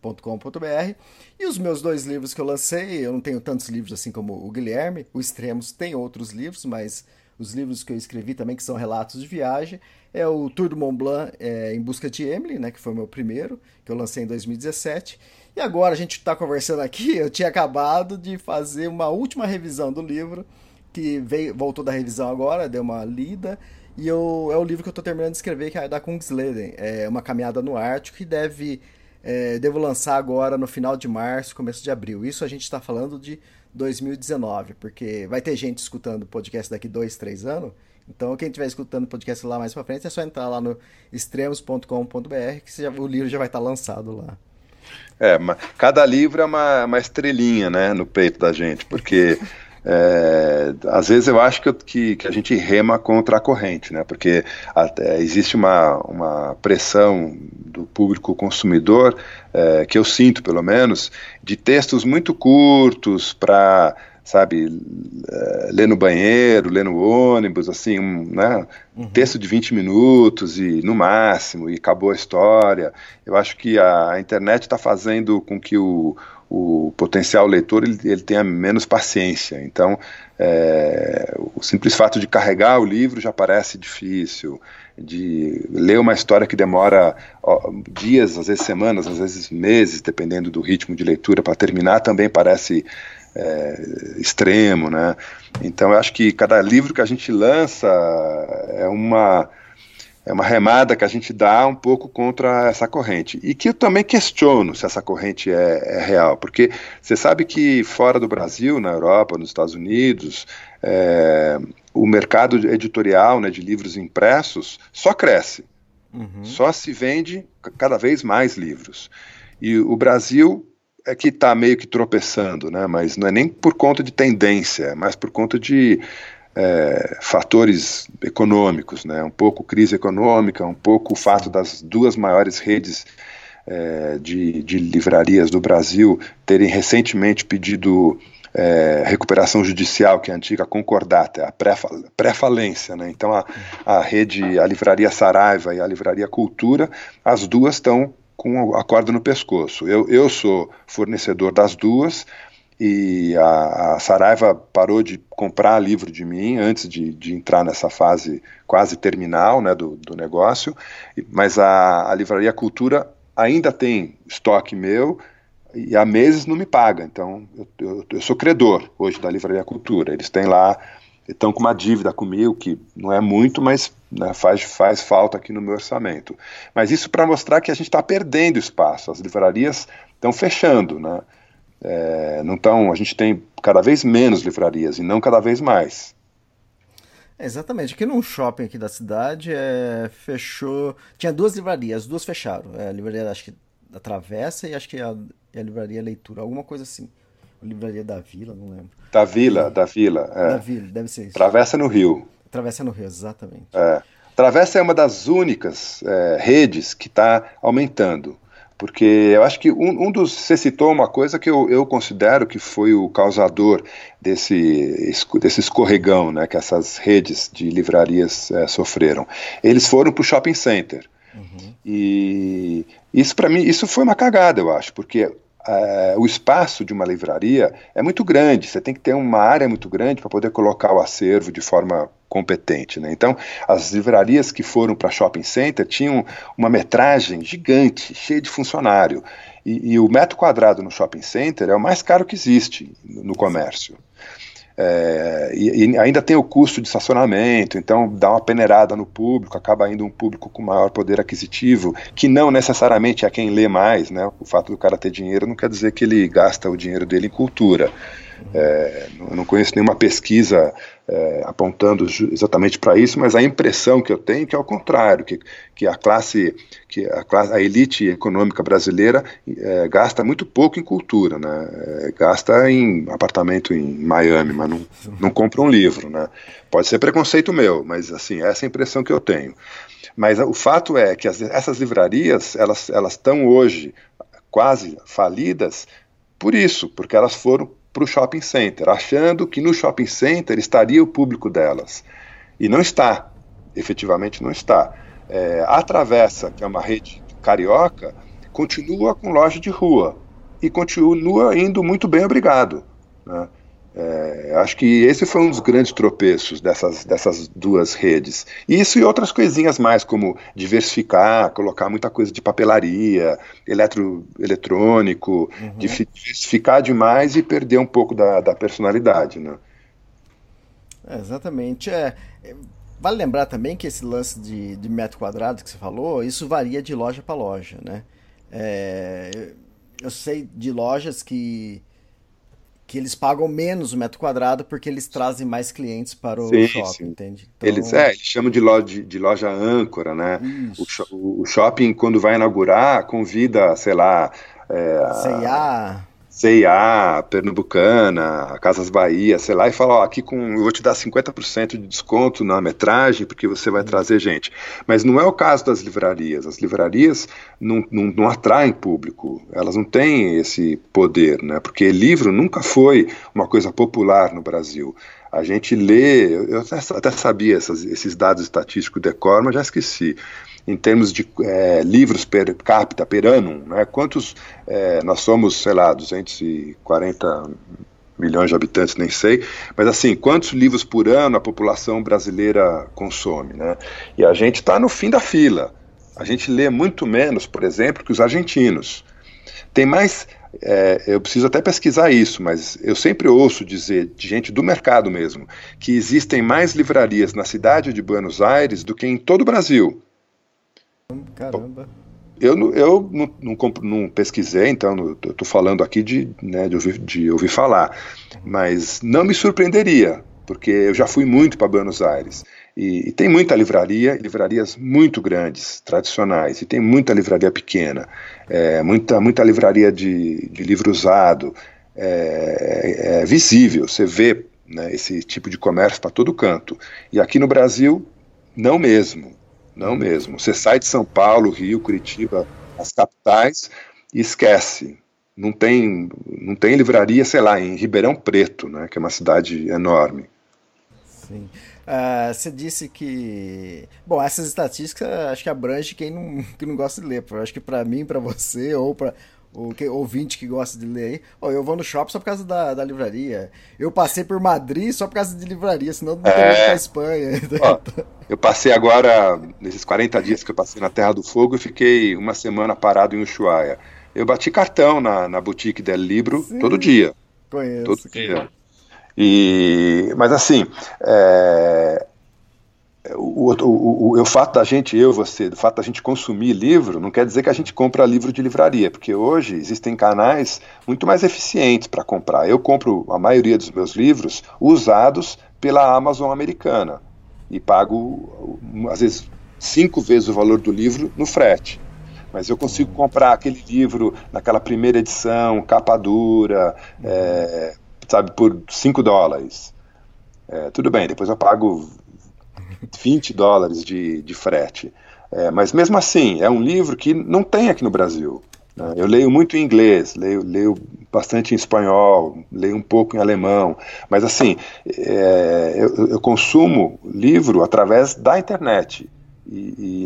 Speaker 2: calapalo.com.br e os meus dois livros que eu lancei, eu não tenho tantos livros assim como o Guilherme, o Extremos tem outros livros, mas os livros que eu escrevi também, que são relatos de viagem, é o Tour do Mont Blanc é, em Busca de Emily, né, que foi o meu primeiro, que eu lancei em 2017. E agora a gente está conversando aqui, eu tinha acabado de fazer uma última revisão do livro, que veio, voltou da revisão agora, deu uma lida, e eu, é o livro que eu estou terminando de escrever, que é da Kungsleden, é uma caminhada no Ártico, que deve é, devo lançar agora no final de março, começo de abril. Isso a gente está falando de 2019, porque vai ter gente escutando o podcast daqui dois, três anos. Então, quem estiver escutando o podcast lá mais para frente, é só entrar lá no extremos.com.br que já, o livro já vai estar tá lançado lá.
Speaker 3: É, cada livro é uma, uma estrelinha, né, no peito da gente, porque é, às vezes eu acho que, que, que, a gente rema contra a corrente, né? Porque até existe uma, uma pressão do público consumidor, é, que eu sinto pelo menos, de textos muito curtos para sabe, é, ler no banheiro, ler no ônibus, assim, um, né, uhum. texto de 20 minutos e no máximo, e acabou a história. Eu acho que a, a internet está fazendo com que o, o potencial leitor ele, ele tenha menos paciência. Então, é, o simples fato de carregar o livro já parece difícil, de ler uma história que demora ó, dias, às vezes semanas, às vezes meses, dependendo do ritmo de leitura, para terminar também parece é, extremo, né? Então, eu acho que cada livro que a gente lança é uma é uma remada que a gente dá um pouco contra essa corrente. E que eu também questiono se essa corrente é, é real, porque você sabe que fora do Brasil, na Europa, nos Estados Unidos, é, o mercado editorial né, de livros impressos só cresce. Uhum. Só se vende cada vez mais livros. E o Brasil é que está meio que tropeçando, né? mas não é nem por conta de tendência, é mais por conta de é, fatores econômicos, né? um pouco crise econômica, um pouco o fato das duas maiores redes é, de, de, livrarias do Brasil terem recentemente pedido é, recuperação judicial, que é a antiga concordata, a pré-falência. Né? Então a, a rede, a livraria Saraiva e a livraria Cultura, as duas estão com a corda no pescoço. Eu, eu sou fornecedor das duas, e a, a, Saraiva parou de comprar livro de mim antes de, de entrar nessa fase quase terminal né, do, do negócio, mas a, a Livraria Cultura ainda tem estoque meu e há meses não me paga, então eu, eu, eu sou credor hoje da Livraria Cultura, eles têm lá, estão com uma dívida comigo que não é muito, mas né, faz, faz falta aqui no meu orçamento. Mas isso para mostrar que a gente está perdendo espaço, as livrarias estão fechando, né? É, não tão, a gente tem cada vez menos livrarias e não cada vez mais.
Speaker 2: É, exatamente. Aqui num shopping aqui da cidade é, fechou. Tinha duas livrarias, as duas fecharam. É, a livraria acho que da Travessa e acho que a, a livraria Leitura, alguma coisa assim. A livraria da Vila, não lembro.
Speaker 3: Da Vila, da Vila. É.
Speaker 2: Da Vila, deve ser isso.
Speaker 3: Travessa no Rio.
Speaker 2: Travessa no Rio, exatamente.
Speaker 3: É. Travessa é uma das únicas redes que está aumentando porque eu acho que um, um, dos. Você citou uma coisa que eu, eu considero que foi o causador desse, desse escorregão né, que essas redes de livrarias é, sofreram. Eles foram para o shopping center. Uhum. E isso, para mim, isso foi uma cagada, eu acho, porque é, o espaço de uma livraria é muito grande, você tem que ter uma área muito grande para poder colocar o acervo de forma competente. Né? Então, as livrarias que foram para shopping center tinham uma metragem gigante, cheia de funcionário. E, e, o metro quadrado no shopping center é o mais caro que existe no comércio. É, e, e, ainda tem o custo de estacionamento, então dá uma peneirada no público, acaba indo um público com maior poder aquisitivo, que não necessariamente é quem lê mais, né? O fato do cara ter dinheiro não quer dizer que ele gasta o dinheiro dele em cultura. É, não conheço nenhuma pesquisa é, apontando exatamente para isso, mas a impressão que eu tenho é que é o contrário, que, que a classe, que a, classe, a elite econômica brasileira é, gasta muito pouco em cultura, né? É, gasta em apartamento em Miami, mas não, não compra um livro, né? Pode ser preconceito meu, mas assim essa é a impressão que eu tenho. Mas o fato é que as, essas livrarias elas elas estão hoje quase falidas por isso, porque elas foram para o shopping center, achando que no shopping center estaria o público delas. E não está, efetivamente não está. É, a Travessa, que é uma rede carioca, continua com loja de rua e continua indo muito bem, obrigado. Né? É, acho que esse foi um dos grandes tropeços dessas, dessas duas redes. Isso e outras coisinhas mais, como diversificar, colocar muita coisa de papelaria, eletro, eletrônico, uhum. diversificar demais e perder um pouco da, da personalidade. Né?
Speaker 2: É, exatamente. É, vale lembrar também que esse lance de, de metro quadrado que você falou, isso varia de loja para loja. Né? É, eu sei de lojas que que eles pagam menos o metro quadrado porque eles trazem mais clientes para o sim, shopping, sim. entende?
Speaker 3: Então... Eles, é, eles chamam de loja, de loja âncora, né? O, o, shopping, quando vai inaugurar, convida, sei lá... É,
Speaker 2: C&A...
Speaker 3: CIA, Pernambucana, Casas Bahia, sei lá, e fala, ó, aqui com, eu vou te dar 50% de desconto na metragem, porque você vai trazer gente. Mas não é o caso das livrarias. As livrarias não, não, não atraem público, elas não têm esse poder, né? Porque livro nunca foi uma coisa popular no Brasil. A gente lê, eu até, até sabia essas, esses dados estatísticos de cor, mas já esqueci em termos de é, livros per capita, per annum, né? quantos, é, nós somos, sei lá, 240 milhões de habitantes, nem sei, mas assim, quantos livros por ano a população brasileira consome, né? E a gente está no fim da fila. A gente lê muito menos, por exemplo, que os argentinos. Tem mais, é, eu preciso até pesquisar isso, mas eu sempre ouço dizer, de gente do mercado mesmo, que existem mais livrarias na cidade de Buenos Aires do que em todo o Brasil.
Speaker 2: Caramba.
Speaker 3: Eu, eu não, não, não pesquisei, então estou falando aqui de, né, de, ouvir, de ouvir falar, mas não me surpreenderia, porque eu já fui muito para Buenos Aires. E, e, tem muita livraria, livrarias muito grandes, tradicionais, e tem muita livraria pequena, é, muita, muita livraria de, de livro usado, é, é, é visível, você vê né, esse tipo de comércio para todo canto. E aqui no Brasil, não mesmo. Não mesmo. Você sai de São Paulo, Rio, Curitiba, as capitais, e esquece. Não tem, não tem livraria, sei lá, em Ribeirão Preto, né, que é uma cidade enorme.
Speaker 2: Sim. Uh, você disse que. Bom, essas estatísticas acho que abrange quem não, quem não gosta de ler. Acho que para mim, para você, ou para o que, ouvinte que gosta de ler aí, oh, eu vou no shopping só por causa da, da livraria. Eu passei por Madrid só por causa de livraria, senão não teria é... pra Espanha.
Speaker 3: Ó, eu passei agora, nesses 40 dias que eu passei na Terra do Fogo, eu fiquei uma semana parado em Ushuaia. Eu bati cartão na, na boutique del Libro Sim. todo dia.
Speaker 2: Conheço.
Speaker 3: Todo dia. E, mas assim, é, o, o, o, o, fato da gente, eu, você, do fato da gente consumir livro, não quer dizer que a gente compra livro de livraria, porque hoje existem canais muito mais eficientes para comprar. Eu compro a maioria dos meus livros usados pela Amazon americana e pago, às vezes, cinco vezes o valor do livro no frete. Mas eu consigo comprar aquele livro naquela primeira edição, capa dura, é, sabe, por 5 dólares. É, tudo bem, depois eu pago 20 dólares de, de frete. É, mas mesmo assim, é um livro que não tem aqui no Brasil. Né? Eu leio muito em inglês, leio, leio bastante em espanhol, leio um pouco em alemão, mas assim, é, eu, eu, consumo livro através da internet e,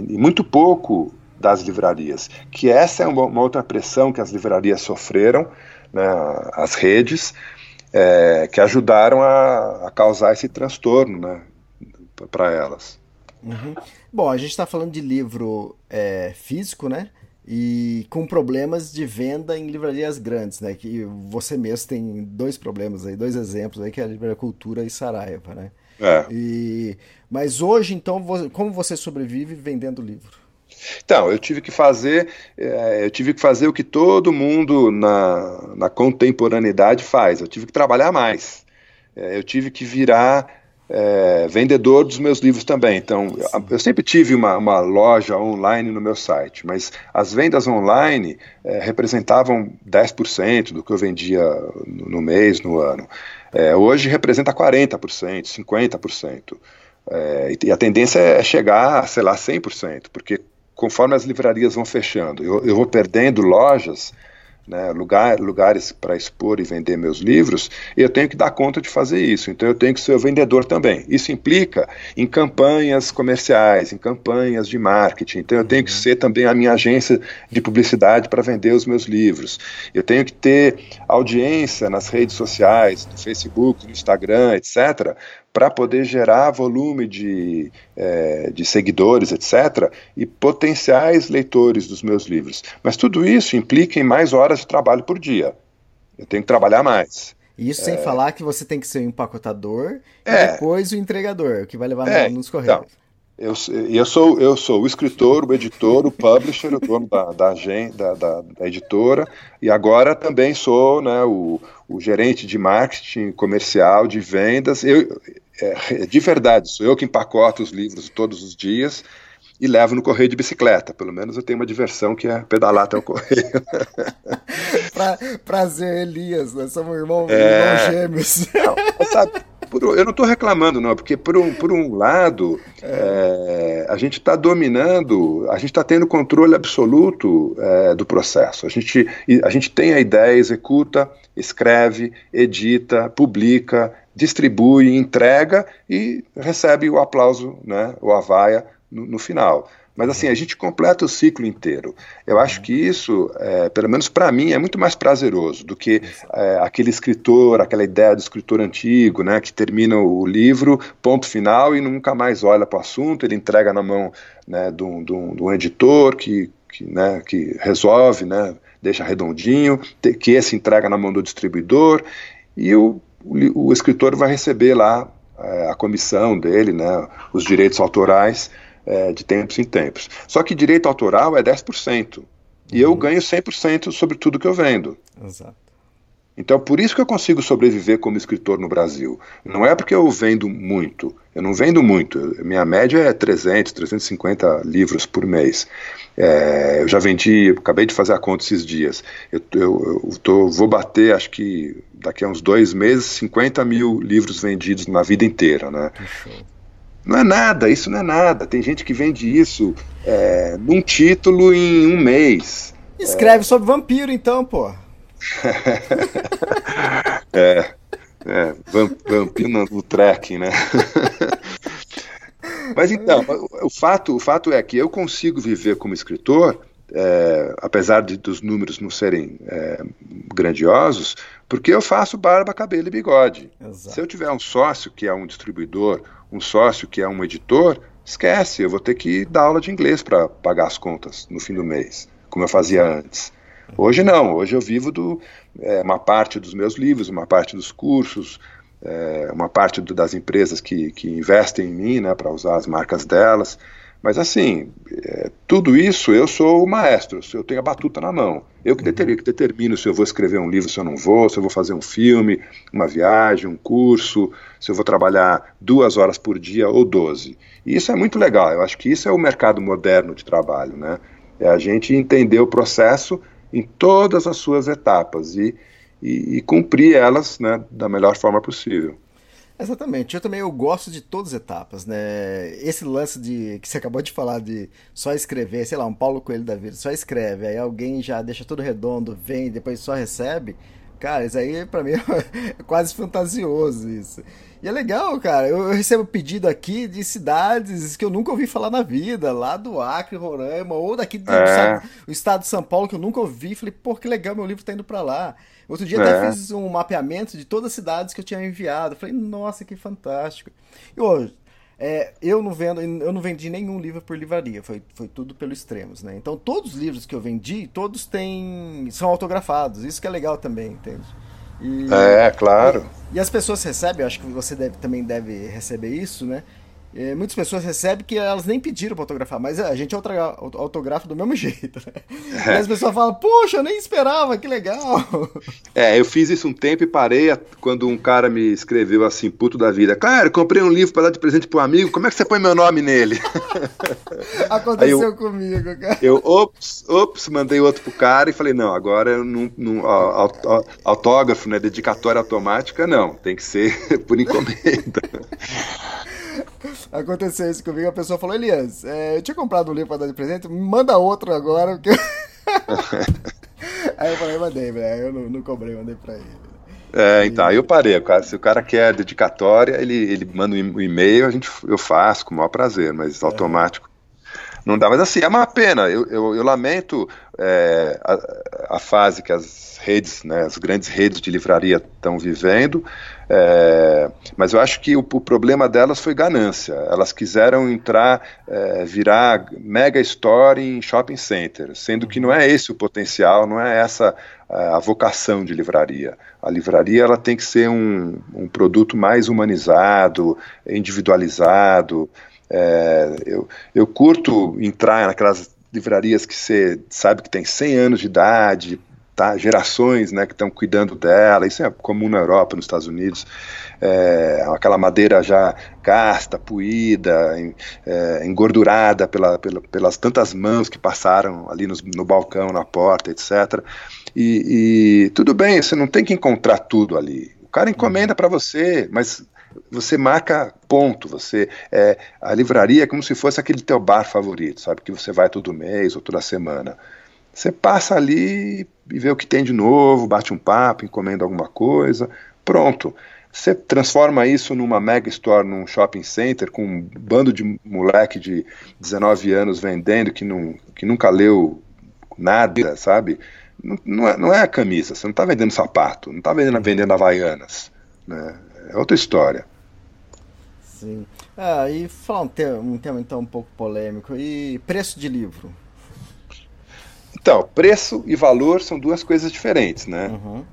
Speaker 3: e, e, muito pouco das livrarias, que essa é uma, uma outra pressão que as livrarias sofreram, né, as redes, é, que ajudaram a, a, causar esse transtorno, né, para elas.
Speaker 2: Uhum. Bom, a gente está falando de livro é, físico, né? e com problemas de venda em livrarias grandes, né? Que você mesmo tem dois problemas aí, dois exemplos aí, que é a Livraria Cultura e Saraiva, né?
Speaker 3: É.
Speaker 2: E... Mas hoje, então, como você sobrevive vendendo livro?
Speaker 3: Então, eu tive que fazer, é, eu tive que fazer o que todo mundo na, na contemporaneidade faz. Eu tive que trabalhar mais. É, eu tive que virar é, vendedor dos meus livros também. Então, eu, sempre tive uma, uma, loja online no meu site, mas as vendas online é, representavam 10% do que eu vendia no, no mês, no ano. É, hoje representa 40%, 50%. É, e a tendência é chegar, sei lá, 100%, porque conforme as livrarias vão fechando, eu, eu vou perdendo lojas né, lugar, lugares para expor e vender meus livros, eu tenho que dar conta de fazer isso. Então eu tenho que ser o vendedor também. Isso implica em campanhas comerciais, em campanhas de marketing. Então eu tenho que ser também a minha agência de publicidade para vender os meus livros. Eu tenho que ter audiência nas redes sociais, no Facebook, no Instagram, etc., para poder gerar volume de, é, de seguidores, etc., e potenciais leitores dos meus livros. Mas tudo isso implica em mais horas de trabalho por dia. Eu tenho que trabalhar mais.
Speaker 2: Isso sem é... falar que você tem que ser o empacotador é... e depois o entregador, que vai levar é, nos correios. Então,
Speaker 3: eu, eu, sou, eu sou o escritor, o editor, o publisher, o dono da, da, da, da, editora, e agora também sou né, o, o gerente de marketing comercial, de vendas. Eu, é, de verdade, sou eu que empacoto os livros todos os dias e levo no correio de bicicleta. Pelo menos eu tenho uma diversão que é pedalar até o correio.
Speaker 2: pra, prazer, Elias, nós somos irmãos, é... irmãos gêmeos.
Speaker 3: Não, sabe, por, eu não estou reclamando, não, porque por um, por um lado é. A gente está dominando, a gente está tendo controle absoluto é, do processo. A gente, a gente tem a ideia, executa, escreve, edita, publica, distribui, entrega e recebe o aplauso, né, o avaia no, no final. Mas assim, a gente completa o ciclo inteiro. Eu acho que isso, é, pelo menos para mim, é muito mais prazeroso do que é, aquele escritor, aquela ideia do escritor antigo, né, que termina o livro, ponto final, e nunca mais olha para o assunto, ele entrega na mão né, de, um, de, um, de um editor que, que, né, que resolve, né, deixa redondinho, que esse entrega na mão do distribuidor, e o, o, o escritor vai receber lá é, a comissão dele, né, os direitos autorais, é, de tempos em tempos. Só que direito autoral é 10%. Uhum. E eu uhum. ganho 100% sobre tudo que eu vendo.
Speaker 2: Exato.
Speaker 3: Então, por isso que eu consigo sobreviver como escritor no Brasil. Não é porque eu vendo muito. Eu não vendo muito. Minha média é 300, 350 livros por mês. É, eu já vendi, acabei de fazer a conta esses dias. Eu, eu, eu tô, vou bater, acho que daqui a uns dois meses, 50 mil livros vendidos na vida inteira. Né? Não é nada, isso não é nada. Tem gente que vende isso é, num título em um mês.
Speaker 2: Escreve é... sobre vampiro, então, pô.
Speaker 3: é, é, vampiro no trekking, né? Mas então, o fato, o fato é que eu consigo viver como escritor, é, apesar de, dos números não serem é, grandiosos, porque eu faço barba, cabelo e bigode. Exato. Se eu tiver um sócio que é um distribuidor um sócio que é um editor, esquece, eu vou ter que dar aula de inglês para pagar as contas no fim do mês, como eu fazia antes. Hoje não, hoje eu vivo do é, uma parte dos meus livros, uma parte dos cursos, é, uma parte do, das empresas que, que investem em mim, né, para usar as marcas delas. Mas assim, é, tudo isso eu sou o maestro, eu tenho a batuta na mão. Eu que, determino, que determino se eu vou escrever um livro, se eu não vou, se eu vou fazer um filme, uma viagem, um curso, se eu vou trabalhar duas horas por dia ou doze. E isso é muito legal, eu acho que isso é o mercado moderno de trabalho, né? É a gente entender o processo em todas as suas etapas e, e, e cumprir elas né, da melhor forma possível.
Speaker 2: Exatamente. Eu também eu gosto de todas as etapas, né? Esse lance de que você acabou de falar de só escrever, sei lá, um Paulo Coelho da vida, só escreve, aí alguém já deixa tudo redondo, vem, depois só recebe. Cara, isso aí pra mim é quase fantasioso isso. E é legal, cara. Eu recebo pedido aqui de cidades que eu nunca ouvi falar na vida, lá do Acre, Roraima, ou daqui do é. estado, o estado de São Paulo, que eu nunca ouvi. Falei, pô, que legal, meu livro tá indo pra lá. Outro dia é. até fiz um mapeamento de todas as cidades que eu tinha enviado. Falei, nossa, que fantástico. E hoje, É, eu não vendo, eu não vendi nenhum livro por livraria, foi, foi tudo pelo extremos, né? Então todos os livros que eu vendi, todos têm são autografados, isso que é legal também, entende?
Speaker 3: E, é, claro.
Speaker 2: E, e, as pessoas recebem, eu acho que você deve, também deve receber isso, né? É, muitas pessoas recebem que elas nem pediram para autografar, mas a gente autografa do mesmo jeito. Né? É. E as pessoas falam, poxa, eu nem esperava, que legal.
Speaker 3: É, eu fiz isso um tempo e parei quando um cara me escreveu assim, puto da vida. Cara, comprei um livro para dar de presente pro amigo, como é que você põe meu nome nele?
Speaker 2: Aconteceu eu, comigo, cara.
Speaker 3: Eu, ops, ops, mandei outro pro cara e falei, não, agora eu não, não autógrafo, né, dedicatória automática, não, tem que ser por encomenda.
Speaker 2: Aconteceu isso comigo, a pessoa falou, Elias, é, eu tinha comprado um livro para dar de presente, manda outro agora, porque... aí eu falei, mandei, velho, eu não, não cobrei, mandei para ele.
Speaker 3: É, então, aí eu parei. Se o cara quer dedicatória, ele, ele manda um e-mail, a gente, eu faço com o maior prazer, mas automático não dá. Mas assim, é uma pena. Eu, eu, eu lamento é, a, a, fase que as redes, né, as grandes redes de livraria estão vivendo, é, mas eu acho que o, o, problema delas foi ganância. Elas quiseram entrar, é, virar mega store em shopping center, sendo que não é esse o potencial, não é essa a vocação de livraria. A livraria ela tem que ser um, um produto mais humanizado, individualizado. É, eu, eu curto entrar naquelas livrarias que você sabe que tem 100 anos de idade, tá? gerações né, que estão cuidando dela, isso é comum na Europa, nos Estados Unidos, é, aquela madeira já gasta, puída, é, engordurada pela, pela, pelas tantas mãos que passaram ali no balcão, na porta, etc. E, e, tudo bem, você não tem que encontrar tudo ali. O cara encomenda para você, mas você marca ponto, você é, a livraria é como se fosse aquele teu bar favorito, sabe, que você vai todo mês ou toda semana. Você passa ali e vê o que tem de novo, bate um papo, encomenda alguma coisa, pronto. Você transforma isso numa mega store, num shopping center, com um bando de moleque de 19 anos vendendo que, não, que nunca leu nada, sabe? Não, não, é, não é a camisa, você não está vendendo sapato, não está vendendo, vendendo havaianas. Né? É outra história.
Speaker 2: Sim. Ah, e falar um tema, um tema então um pouco polêmico. E preço de livro?
Speaker 3: Então, preço e valor são duas coisas diferentes, né? Uhum.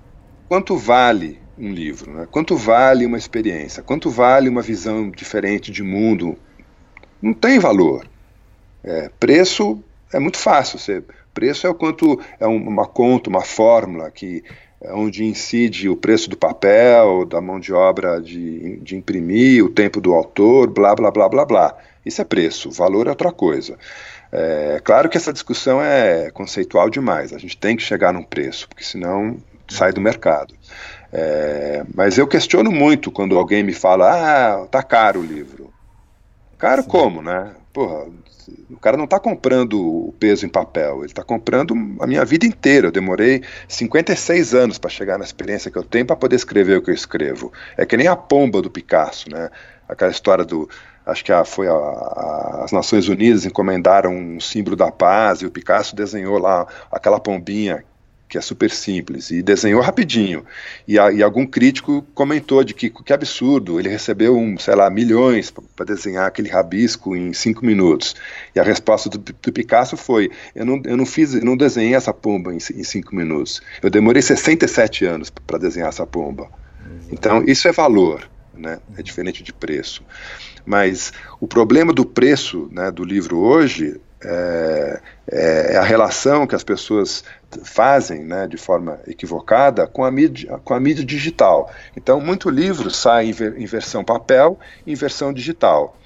Speaker 3: Quanto vale um livro? Né? Quanto vale uma experiência? Quanto vale uma visão diferente de mundo? Não tem valor. É, preço é muito fácil. Você, preço é o quanto é uma conta, uma fórmula que onde incide o preço do papel, da mão de obra de, de imprimir, o tempo do autor, blá, blá, blá, blá, blá. Isso é preço, valor é outra coisa. É claro que essa discussão é conceitual demais, a gente tem que chegar num preço, porque senão sai do mercado. É, mas eu questiono muito quando alguém me fala, ah, tá caro o livro. Caro Sim. como, né? Porra, o cara não está comprando o peso em papel, ele está comprando a minha vida inteira. Eu demorei 56 anos para chegar na experiência que eu tenho para poder escrever o que eu escrevo. É que nem a pomba do Picasso, né? Aquela história do. Acho que a, foi a, a, as Nações Unidas encomendaram um símbolo da paz e o Picasso desenhou lá aquela pombinha que é super simples, e desenhou rapidinho. E, e algum crítico comentou de que, que absurdo, ele recebeu, um, sei lá, milhões para desenhar aquele rabisco em cinco minutos. E a resposta do, do Picasso foi: eu não, eu não fiz, eu não desenhei essa pomba em, em cinco minutos. Eu demorei 67 anos para desenhar essa pomba. Então, isso é valor, né? é diferente de preço. Mas o problema do preço né, do livro hoje é, é, a relação que as pessoas fazem né, de forma equivocada com a, mídia, com a mídia digital. Então, muito livro sai em, ver, em versão papel e em versão digital.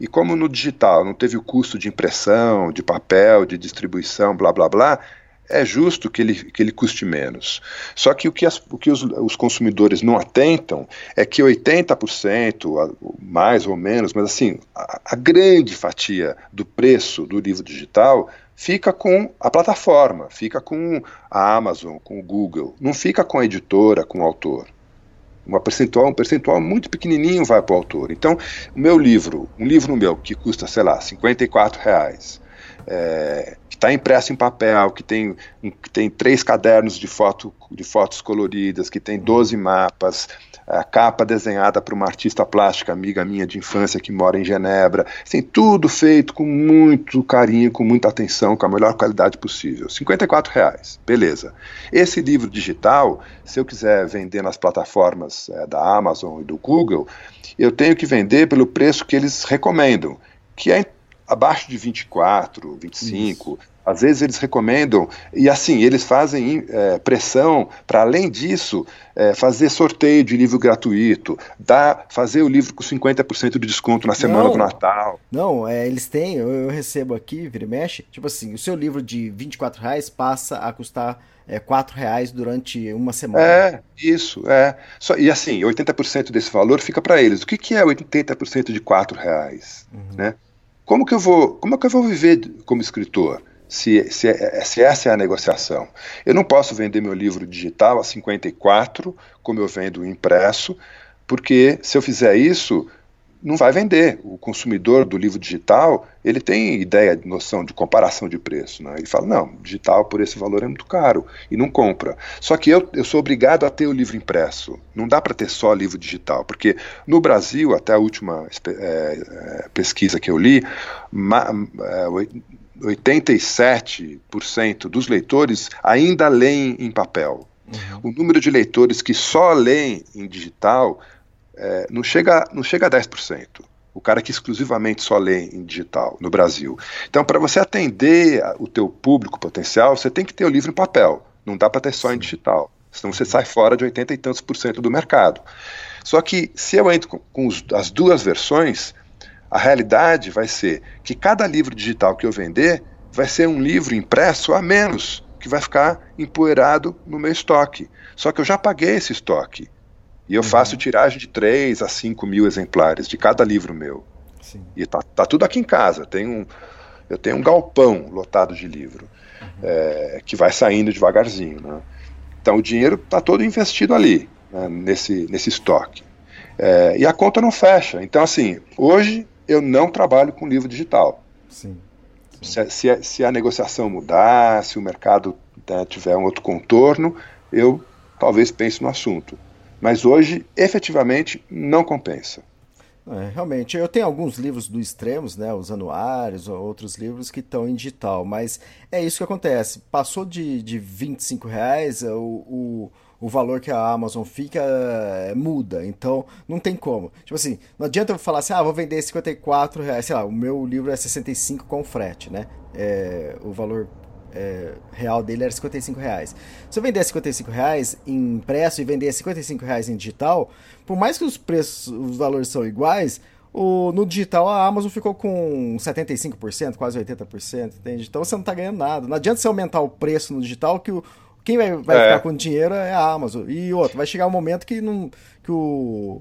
Speaker 3: E como no digital não teve o custo de impressão, de papel, de distribuição, blá blá blá, é justo que ele, que ele custe menos. Só que o que, as, o que os, os consumidores não atentam é que 80%, mais ou menos, mas assim, a, a grande fatia do preço do livro digital fica com a plataforma, fica com a Amazon, com o Google, não fica com a editora, com o autor. Uma percentual, um percentual muito pequenininho vai para o autor. Então, o meu livro, um livro meu que custa, sei lá, 54 reais, é, está impresso em papel, que tem, que tem três cadernos de, foto, de fotos coloridas, que tem 12 mapas, a capa desenhada por uma artista plástica, amiga minha de infância que mora em Genebra. Assim, tudo feito com muito carinho, com muita atenção, com a melhor qualidade possível. 54 reais, beleza. Esse livro digital, se eu quiser vender nas plataformas é, da Amazon e do Google, eu tenho que vender pelo preço que eles recomendam, que é abaixo de 24, 25. Isso. Às vezes eles recomendam, e assim, eles fazem é, pressão para, além disso, é, fazer sorteio de livro gratuito, dar, fazer o livro com 50% de desconto na semana não, do Natal.
Speaker 2: Não, é, eles têm, eu, eu, recebo aqui, vira e mexe, tipo assim, o seu livro de 24 reais passa a custar é, 4 reais durante uma semana.
Speaker 3: É, isso, é. Só, e assim, 80% desse valor fica para eles. O que, que é 80% de 4 reais? Uhum. Né? Como que eu vou, como é que eu vou viver como escritor? Se, se, se, essa é a negociação. Eu não posso vender meu livro digital a 54, como eu vendo impresso, porque se eu fizer isso, não vai vender. O consumidor do livro digital, ele tem ideia, noção de comparação de preço. Né? Ele fala, não, digital por esse valor é muito caro, e não compra. Só que eu, eu sou obrigado a ter o livro impresso. Não dá para ter só livro digital, porque no Brasil, até a última é, é, pesquisa que eu li, ma, é, 87% dos leitores ainda leem em papel. Uhum. O número de leitores que só leem em digital é, não, chega, não chega a 10%. O cara que exclusivamente só lê em digital no Brasil. Então, para você atender o teu público potencial, você tem que ter o livro em papel. Não dá para ter só em digital. Senão você sai fora de 80 e tantos por cento do mercado. Só que se eu entro com, com os, as duas versões, a realidade vai ser que cada livro digital que eu vender vai ser um livro impresso a menos, que vai ficar empoeirado no meu estoque. Só que eu já paguei esse estoque. E eu uhum. faço tiragem de 3 a 5 mil exemplares de cada livro meu. Sim. E tá, tá tudo aqui em casa. Tem um, eu tenho um galpão lotado de livro, uhum. é, que vai saindo devagarzinho. Né? Então o dinheiro está todo investido ali, né, nesse, nesse estoque. É, e a conta não fecha. Então, assim, hoje eu não trabalho com livro digital. Sim. Sim. Se, se, se, a negociação mudar, se o mercado né, tiver um outro contorno, eu talvez pense no assunto mas hoje efetivamente não compensa.
Speaker 2: É, realmente, eu tenho alguns livros do Extremos, né, os anuários, ou outros livros que estão em digital, mas é isso que acontece. Passou de, de 25 reais, o, o, o valor que a Amazon fica é, muda, então não tem como. Tipo assim, não adianta eu falar assim, ah, vou vender 54 reais, sei lá, o meu livro é 65 com frete, né? É, o valor é, real dele era 55 reais. Se eu vender 55 reais em impresso e vender 55 reais em digital, por mais que os preços, os valores são iguais, o, no digital a Amazon ficou com 75%, quase 80%, entende? Então você não está ganhando nada. Não adianta você aumentar o preço no digital que o, quem vai, vai é. ficar com dinheiro é a Amazon. E outro, vai chegar um momento que, não, que o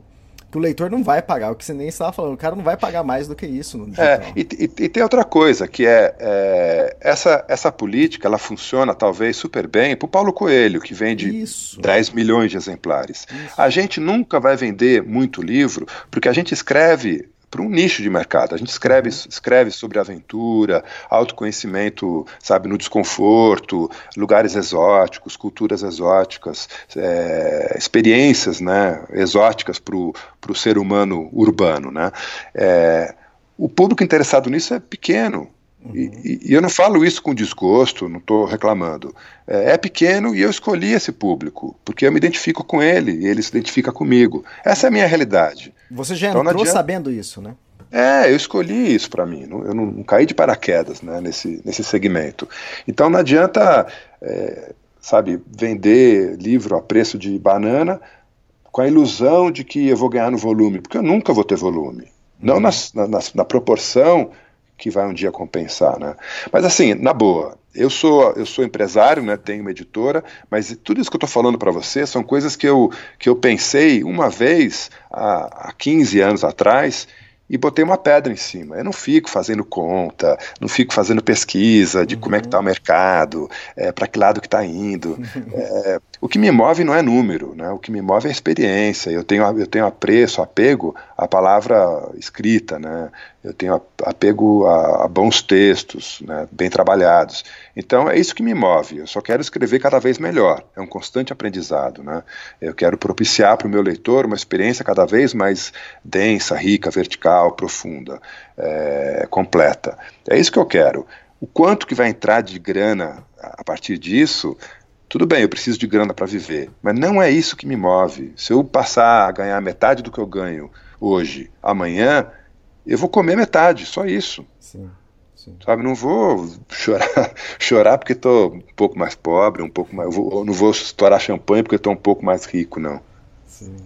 Speaker 2: que o leitor não vai pagar, o que você nem estava falando, o cara não vai pagar mais do que isso no
Speaker 3: digital. É, e, e, e tem outra coisa, que é, é, essa, essa política, ela funciona talvez super bem para o Paulo Coelho, que vende isso. 10 milhões de exemplares. Isso. A gente nunca vai vender muito livro, porque a gente escreve para um nicho de mercado. A gente escreve, uhum. escreve sobre aventura, autoconhecimento, sabe, no desconforto, lugares exóticos, culturas exóticas, é, experiências né, exóticas para o ser humano urbano. Né? É, o público interessado nisso é pequeno. Uhum. E, e, eu não falo isso com desgosto, não estou reclamando. É, é, pequeno e eu escolhi esse público, porque eu me identifico com ele e ele se identifica comigo. Essa é a minha realidade.
Speaker 2: Você já então, entrou sabendo isso, né?
Speaker 3: É, eu escolhi isso para mim. eu não, não, caí de paraquedas né, nesse, nesse segmento. Então não adianta, é, sabe, vender livro a preço de banana com a ilusão de que eu vou ganhar no volume, porque eu nunca vou ter volume. Não uhum. na, na, na proporção que vai um dia compensar, né? Mas assim, na boa, eu sou eu sou empresário, né? Tenho uma editora, mas tudo isso que eu estou falando para você são coisas que eu que eu pensei uma vez há, há 15 anos atrás e botei uma pedra em cima. Eu não fico fazendo conta, não fico fazendo pesquisa de uhum. como é que está o mercado, é, para que lado que está indo. É, o que me move não é número, né? o que me move é experiência. Eu tenho, eu tenho apreço, apego à palavra escrita, né? eu tenho apego a, a bons textos, né? bem trabalhados. Então é isso que me move. Eu só quero escrever cada vez melhor. É um constante aprendizado. Né? Eu quero propiciar para o meu leitor uma experiência cada vez mais densa, rica, vertical, profunda, é, completa. É isso que eu quero. O quanto que vai entrar de grana a partir disso tudo bem, eu preciso de grana para viver, mas não é isso que me move. Se eu passar a ganhar metade do que eu ganho hoje, amanhã, eu vou comer metade, só isso. Sim, sim. Sabe, não vou chorar, chorar porque estou um pouco mais pobre, um pouco mais, vou, não vou estourar champanhe porque estou um pouco mais rico, não.
Speaker 2: Sim.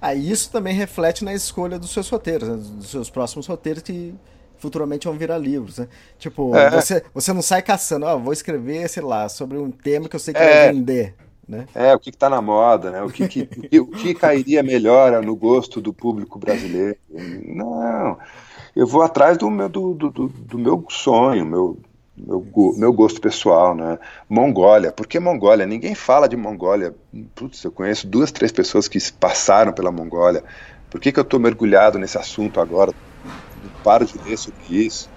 Speaker 2: Ah, isso também reflete na escolha dos seus roteiros, né? dos seus próximos roteiros que futuramente vão virar livros, né? Tipo, é. você, você não sai caçando, ó, vou escrever, sei lá, sobre um tema que eu sei que é. vai vender. Né?
Speaker 3: É, o que está na moda, né? O que, que, o, que, o que cairia melhor no gosto do público brasileiro? Não, eu vou atrás do meu, do, do, do meu sonho, meu, meu, meu gosto pessoal, né? Mongólia, por que Mongólia? Ninguém fala de Mongólia. Putz, eu conheço duas, três pessoas que passaram pela Mongólia. Por que, que eu estou mergulhado nesse assunto agora? Paro de ler sobre isso.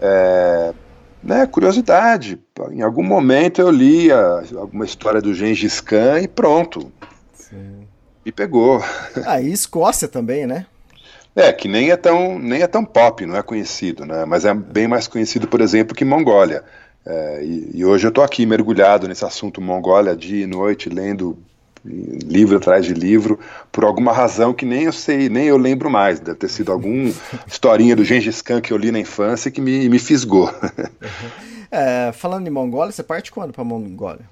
Speaker 3: É, né, curiosidade. Em algum momento eu li a, alguma história do Gengis Khan e pronto. Sim. E pegou.
Speaker 2: Ah, e Escócia também, né?
Speaker 3: É, que nem é tão, nem é tão pop, não é conhecido, né? Mas é bem mais conhecido, por exemplo, que Mongólia. É, e, e, hoje eu estou aqui mergulhado nesse assunto Mongólia dia e noite, lendo livro atrás de livro, por alguma razão que nem eu sei, nem eu lembro mais. Deve ter sido alguma historinha do Gengis Khan que eu li na infância que me, me fisgou.
Speaker 2: É, falando em Mongólia, você parte quando para Mongólia?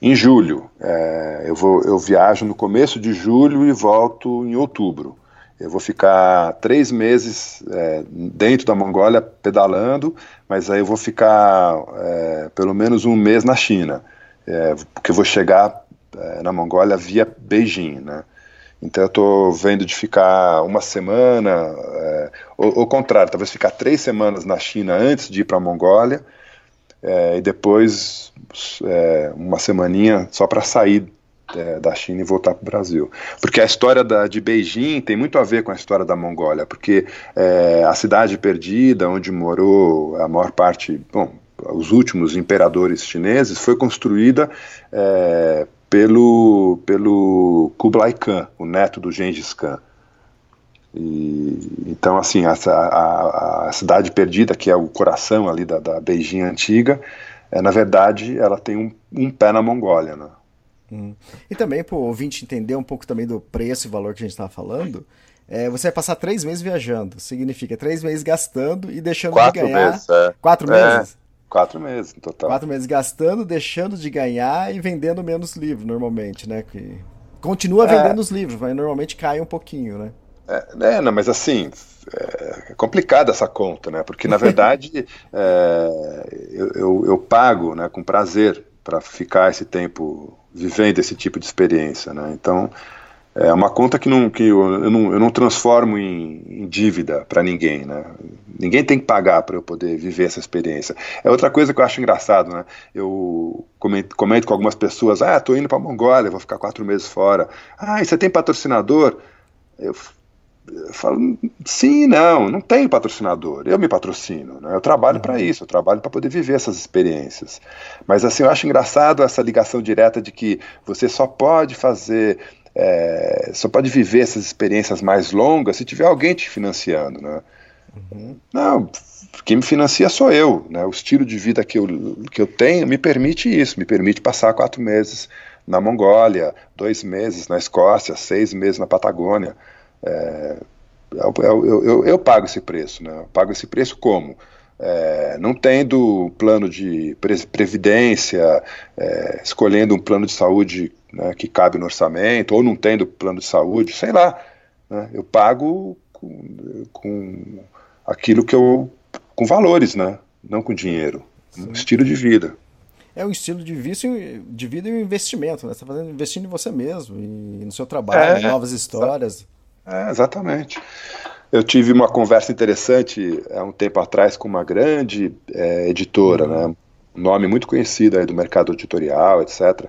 Speaker 3: Em julho. É, eu, vou, eu viajo no começo de julho e volto em outubro. Eu vou ficar três meses é, dentro da Mongólia pedalando, mas aí eu vou ficar é, pelo menos um mês na China, é, porque eu vou chegar na Mongólia via Beijing, né? Então eu estou vendo de ficar uma semana, é, ou o contrário, talvez ficar três semanas na China antes de ir para a Mongólia, é, e depois é, uma semaninha só para sair é, da China e voltar para o Brasil. Porque a história da, de Beijing tem muito a ver com a história da Mongólia, porque a cidade perdida, onde morou a maior parte, bom, os últimos imperadores chineses, foi construída pelo, pelo Kublai Khan, o neto do Gengis Khan. E, então, assim, a, a, a, cidade perdida, que é o coração ali da, da Beijing antiga, é, na verdade, ela tem um, um pé na Mongólia, né?
Speaker 2: Hum. E também, para o ouvinte entender um pouco também do preço e valor que a gente estava falando, é, você vai passar três meses viajando. Significa três meses gastando e deixando
Speaker 3: Quatro
Speaker 2: de ganhar.
Speaker 3: Meses, é.
Speaker 2: Quatro é. meses?
Speaker 3: Quatro meses no total.
Speaker 2: Quatro meses gastando, deixando de ganhar e vendendo menos livros, normalmente, né? Que continua é. vendendo os livros, mas normalmente cai um pouquinho, né?
Speaker 3: É, é não, mas assim, é complicada essa conta, né? Porque na verdade é, eu, eu, eu, pago né, com prazer para ficar esse tempo vivendo esse tipo de experiência, né? Então é uma conta que, não, que eu, não, eu não transformo em, em dívida para ninguém, né? Ninguém tem que pagar para eu poder viver essa experiência. É outra coisa que eu acho engraçado, né? Eu comento, comento com algumas pessoas, ah, tô indo para Mongólia, vou ficar quatro meses fora. Ah, e você tem patrocinador? Eu, eu falo, sim, não, não tenho patrocinador. Eu me patrocino, né? Eu trabalho para isso, eu trabalho para poder viver essas experiências. Mas assim, eu acho engraçado essa ligação direta de que você só pode fazer é, só pode viver essas experiências mais longas se tiver alguém te financiando, né? Uhum. Não, quem me financia sou eu, né? O estilo de vida que eu, que eu tenho me permite isso, me permite passar quatro meses na Mongólia, dois meses na Escócia, seis meses na Patagônia. É, eu, eu, eu, eu, pago esse preço, né? Eu pago esse preço como? É, não tendo plano de previdência, é, escolhendo um plano de saúde né, que cabe no orçamento, ou não tendo plano de saúde, sei lá. Né, eu pago com, com, aquilo que eu. com valores, né? Não com dinheiro. Um estilo de vida.
Speaker 2: É um estilo de, vício, de vida e um investimento, né? Você está fazendo, investindo em você mesmo e no seu trabalho, é, novas histórias.
Speaker 3: É, exatamente. Eu tive uma conversa interessante há um tempo atrás com uma grande é, editora, uhum. né? Nome muito conhecido aí do mercado editorial, etc.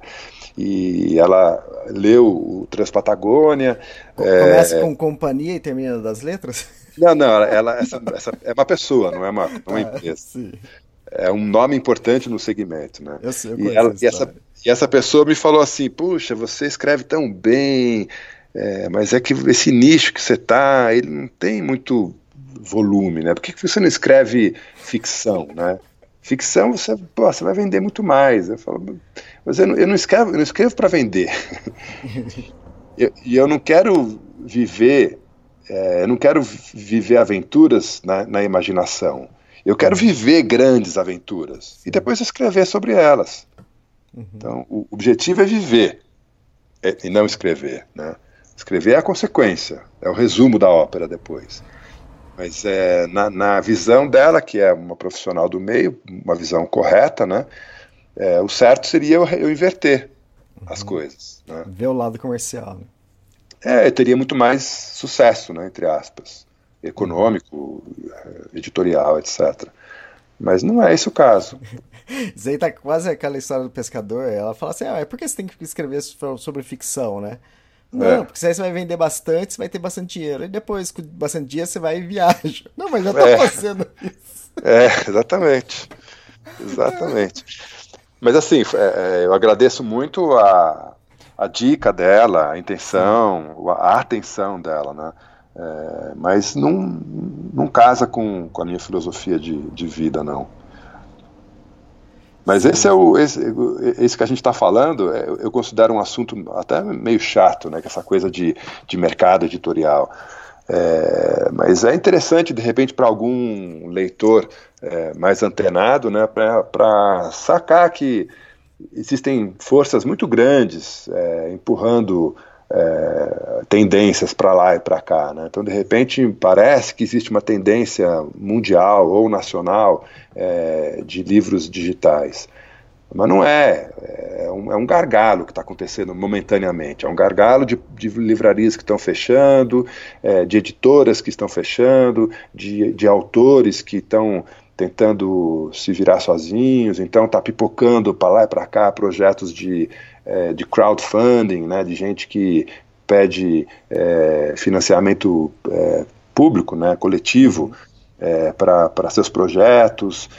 Speaker 3: E ela leu o Transpatagônia.
Speaker 2: Começa é... com companhia e termina das letras?
Speaker 3: Não, não, ela, essa, essa é uma pessoa, não é uma, uma ah, empresa. Sim. É um nome importante no segmento, né?
Speaker 2: Eu sei, eu
Speaker 3: e, ela, e, essa, e essa pessoa me falou assim: puxa, você escreve tão bem, é, mas é que esse nicho que você está, ele não tem muito volume, né? Por que, você não escreve ficção, né? Ficção você, pô, você vai vender muito mais. Eu falo, mas eu não, eu não escrevo, eu não escrevo para vender. E eu, eu, não quero viver, é, eu não quero viver aventuras na, na, imaginação. Eu quero viver grandes aventuras e depois escrever sobre elas. Uhum. Então, o objetivo é viver é, e não escrever, né? Escrever é a consequência, é o resumo da ópera depois. Mas é, na, na visão dela, que é uma profissional do meio, uma visão correta, né? É, o certo seria eu, eu inverter uhum. as coisas. Né?
Speaker 2: Ver o lado comercial. Né?
Speaker 3: É, eu teria muito mais sucesso, né, entre aspas, econômico, editorial, etc. Mas não é esse o caso.
Speaker 2: Isso aí tá quase aquela história do pescador. Ela fala assim: ah, por que você tem que escrever sobre ficção, né? Não, é. porque aí você vai vender bastante, você vai ter bastante dinheiro. E depois, com bastante dinheiro, você vai e viaja. Não, mas já tá é. fazendo isso.
Speaker 3: É, exatamente. Exatamente. Mas assim, é, é, eu agradeço muito a, a dica dela, a intenção, a atenção dela, né? É, mas não, não casa com, com a minha filosofia de, de vida, não. Mas esse é o esse, esse que a gente está falando, é, eu considero um assunto até meio chato, né? Que essa coisa de, de mercado editorial. É, mas é interessante, de repente, para algum leitor é, mais antenado, né, para sacar que existem forças muito grandes é, empurrando é, tendências para lá e para cá. Né? Então, de repente, parece que existe uma tendência mundial ou nacional é, de livros digitais. Mas não é. É um, é um gargalo que está acontecendo momentaneamente. É um gargalo de, de livrarias que estão fechando, é, de editoras que estão fechando, de, de autores que estão tentando se virar sozinhos, então está pipocando para lá e para cá projetos de é, de crowdfunding, né, de gente que pede é, financiamento é, público, né, coletivo, é, para seus projetos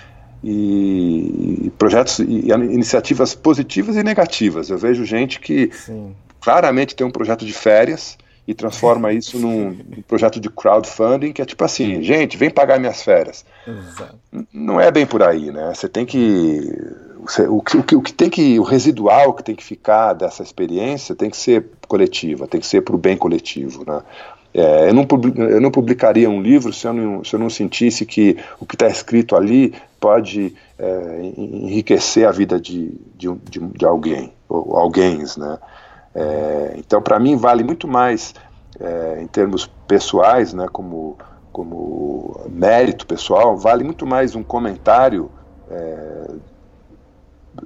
Speaker 3: e, e projetos e, iniciativas positivas e negativas. Eu vejo gente que Sim. claramente tem um projeto de férias e transforma isso num, num, projeto de crowdfunding que é tipo assim, gente, vem pagar minhas férias. Exato. Não é bem por aí, né? Você tem que o que, o, que, o que tem que o residual que tem que ficar dessa experiência tem que ser coletiva, tem que ser para o bem coletivo, né? É, eu, não, eu não publicaria um livro se eu não, se eu não sentisse que o que está escrito ali pode é, enriquecer a vida de, de, de, de alguém, ou alguém, né? É, então, para mim, vale muito mais é, em termos pessoais, né, como, como mérito pessoal, vale muito mais um comentário é,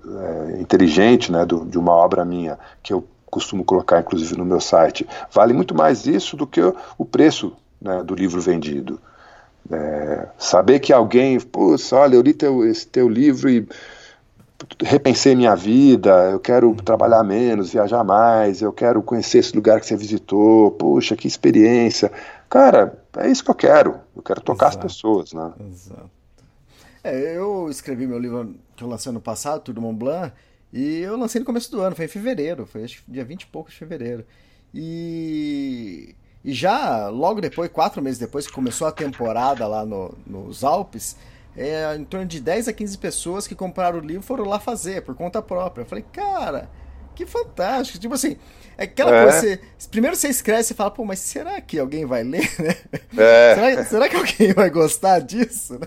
Speaker 3: é, inteligente né, do, de uma obra minha, que eu costumo colocar inclusive no meu site, vale muito mais isso do que o, preço né, do livro vendido. É, saber que alguém, putz, olha, eu li teu, esse teu livro e repensei minha vida, eu quero trabalhar menos, viajar mais, eu quero conhecer esse lugar que você visitou, puxa, que experiência. Cara, é isso que eu quero. Eu quero tocar Exato. as pessoas, né? Exato.
Speaker 2: É, eu escrevi meu livro que eu lancei ano passado, Tudo Mont Blanc, e eu lancei no começo do ano, foi em fevereiro, foi acho, dia 20 e pouco de fevereiro. E, e já logo depois, quatro meses depois que começou a temporada lá no, nos Alpes, é, em torno de 10 a 15 pessoas que compraram o livro foram lá fazer por conta própria. Eu falei, cara, que fantástico. Tipo assim, é aquela é. coisa, você, primeiro você escreve e fala, pô, mas será que alguém vai ler, né? É. Será, será, que alguém vai gostar disso, né?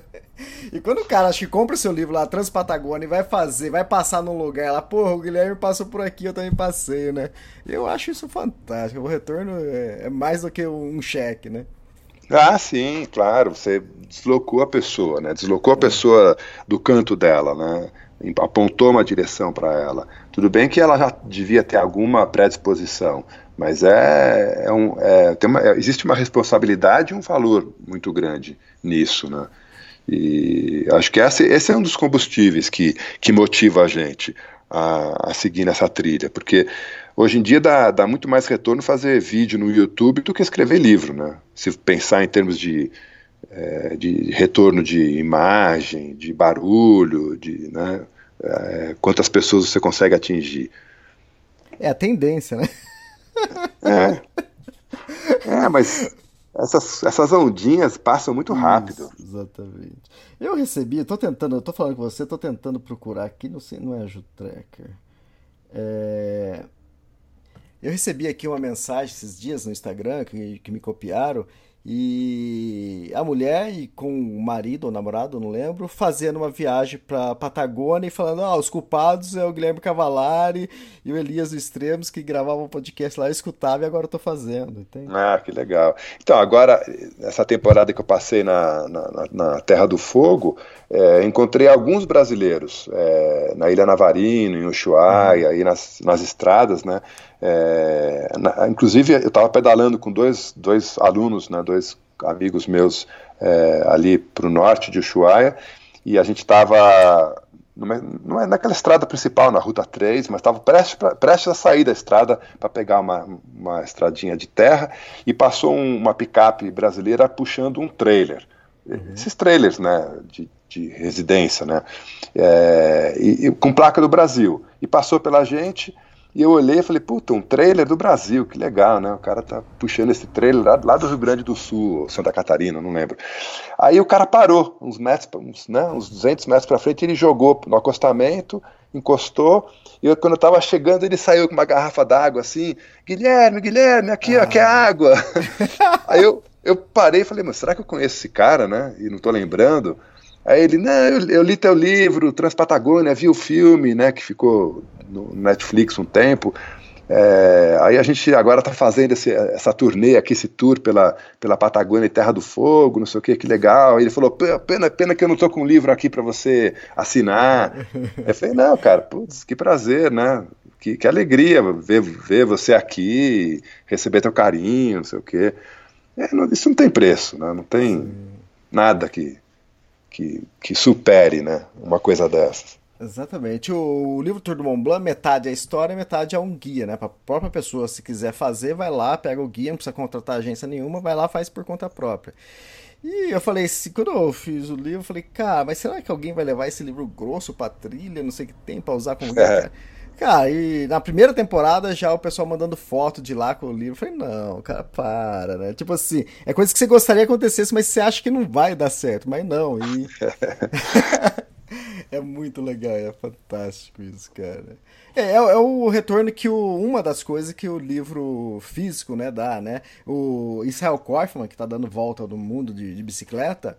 Speaker 2: E quando o cara acho que compra o seu livro lá, Transpatagônia, e vai fazer, vai passar num lugar lá, porra, o Guilherme passou por aqui, eu também passei, né? Eu acho isso fantástico. O retorno é, é mais do que um cheque, né?
Speaker 3: Ah, sim, claro. Você deslocou a pessoa, né? Deslocou a pessoa do canto dela, né? apontou uma direção para ela. Tudo bem que ela já devia ter alguma predisposição, mas é, é um, é, uma, é, existe uma responsabilidade e um valor muito grande nisso, né? E acho que esse, esse é um dos combustíveis que, que motiva a gente a, a seguir nessa trilha, porque hoje em dia dá, dá muito mais retorno fazer vídeo no YouTube do que escrever livro, né? Se pensar em termos de, é, de retorno de imagem, de barulho, de né, é, quantas pessoas você consegue atingir.
Speaker 2: É a tendência, né?
Speaker 3: É, é mas essas, essas ondinhas passam muito rápido.
Speaker 2: Isso, exatamente. Eu recebi, tô tentando, eu tô falando com você, tô tentando procurar aqui, não sei, não é Ajuda Tracker. É... Eu recebi aqui uma mensagem esses dias no Instagram que, que me copiaram e a mulher e com o marido ou namorado, não lembro, fazendo uma viagem para Patagônia e falando: ah, os culpados é o Guilherme Cavalari e o Elias do Extremos que gravavam um podcast lá, eu escutava e agora eu tô fazendo. Entende?
Speaker 3: Ah, que legal. Então, agora, essa temporada que eu passei na, na, na Terra do Fogo, é, encontrei alguns brasileiros é, na Ilha Navarino, em Ushuaia, uhum. aí nas, nas estradas, né? É, na, inclusive, eu estava pedalando com dois, dois alunos, né, dois amigos meus é, ali para o norte de Ushuaia, e a gente estava não é naquela estrada principal, na Ruta 3, mas estava prestes, prestes, a sair da estrada para pegar uma, uma estradinha de terra e passou um, uma picape brasileira puxando um trailer. Uhum. Esses trailers né, de, de residência, né, é, e, e, com placa do Brasil. E passou pela gente, e eu olhei e falei, puta, um trailer do Brasil, que legal, né? O cara tá puxando esse trailer lá, lá do Rio Grande do Sul, Santa Catarina, não lembro. Aí o cara parou, uns metros, uns, né, uns 200 metros para frente, ele jogou no acostamento, encostou, e eu, quando eu tava chegando, ele saiu com uma garrafa d'água assim, Guilherme, Guilherme, aqui, ah. ó, aqui é água. Aí eu, eu parei e falei, mas será que eu conheço esse cara, né? E não tô lembrando. Aí ele, não, eu, eu, li teu livro, Transpatagônia, vi o filme, né, que ficou no Netflix um tempo. É, aí a gente agora está fazendo esse, essa turnê aqui, esse tour pela, pela Patagônia e Terra do Fogo, não sei o que, que legal. Aí ele falou, pena, pena que eu não estou com um livro aqui para você assinar. eu falei, não, cara, putz, que prazer, né? Que, que alegria ver, ver você aqui, receber teu carinho, não sei o que. É, isso não tem preço, né? não tem nada que, que, que supere né, uma coisa dessas.
Speaker 2: Exatamente. O, livro Tour do Mont Blanc, metade é história, metade é um guia, né? Para a própria pessoa, se quiser fazer, vai lá, pega o guia, não precisa contratar agência nenhuma, vai lá, faz por conta própria. E eu falei, assim, quando eu fiz o livro, eu falei, cara, mas será que alguém vai levar esse livro grosso pra trilha, não sei o que tem, pra usar como guia? É. Cara, e na primeira temporada já o pessoal mandando foto de lá com o livro. Eu falei, não, cara, para, né? Tipo assim, é coisa que você gostaria que acontecesse, mas você acha que não vai dar certo. Mas não, e. é muito legal, é fantástico isso, cara. É, é, é, o retorno que o, uma das coisas que o livro físico, né, dá, né? O Israel Kaufman, que tá dando volta no mundo de, de bicicleta,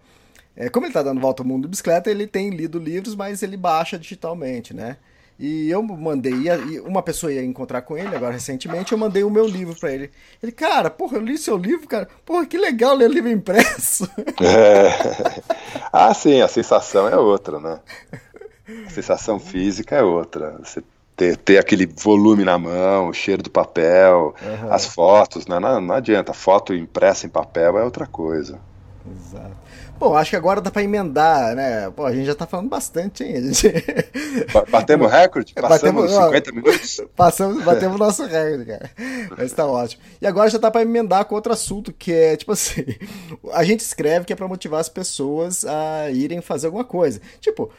Speaker 2: é, como ele tá dando volta ao mundo de bicicleta, ele tem lido livros, mas ele baixa digitalmente, né? E eu mandei, uma pessoa ia encontrar com ele agora recentemente, eu mandei o meu livro para ele. Ele, cara, porra, eu li seu livro, cara. Porra, que legal ler livro impresso.
Speaker 3: É. Ah, sim, a sensação é outra, né? A sensação física é outra. Você ter, ter aquele volume na mão, o cheiro do papel, uhum. as fotos, né? não, não adianta. Foto impressa em papel é outra coisa.
Speaker 2: Exato. Bom, acho que agora dá para emendar, né? Pô, a gente já tá falando bastante, hein? Gente...
Speaker 3: Batemos recorde? Passamos batemos, 50 minutos?
Speaker 2: Passamos, batemos nosso recorde, cara. Mas tá ótimo. E agora já tá para emendar com outro assunto, que é, tipo assim, a gente escreve que é para motivar as pessoas a irem fazer alguma coisa. Tipo,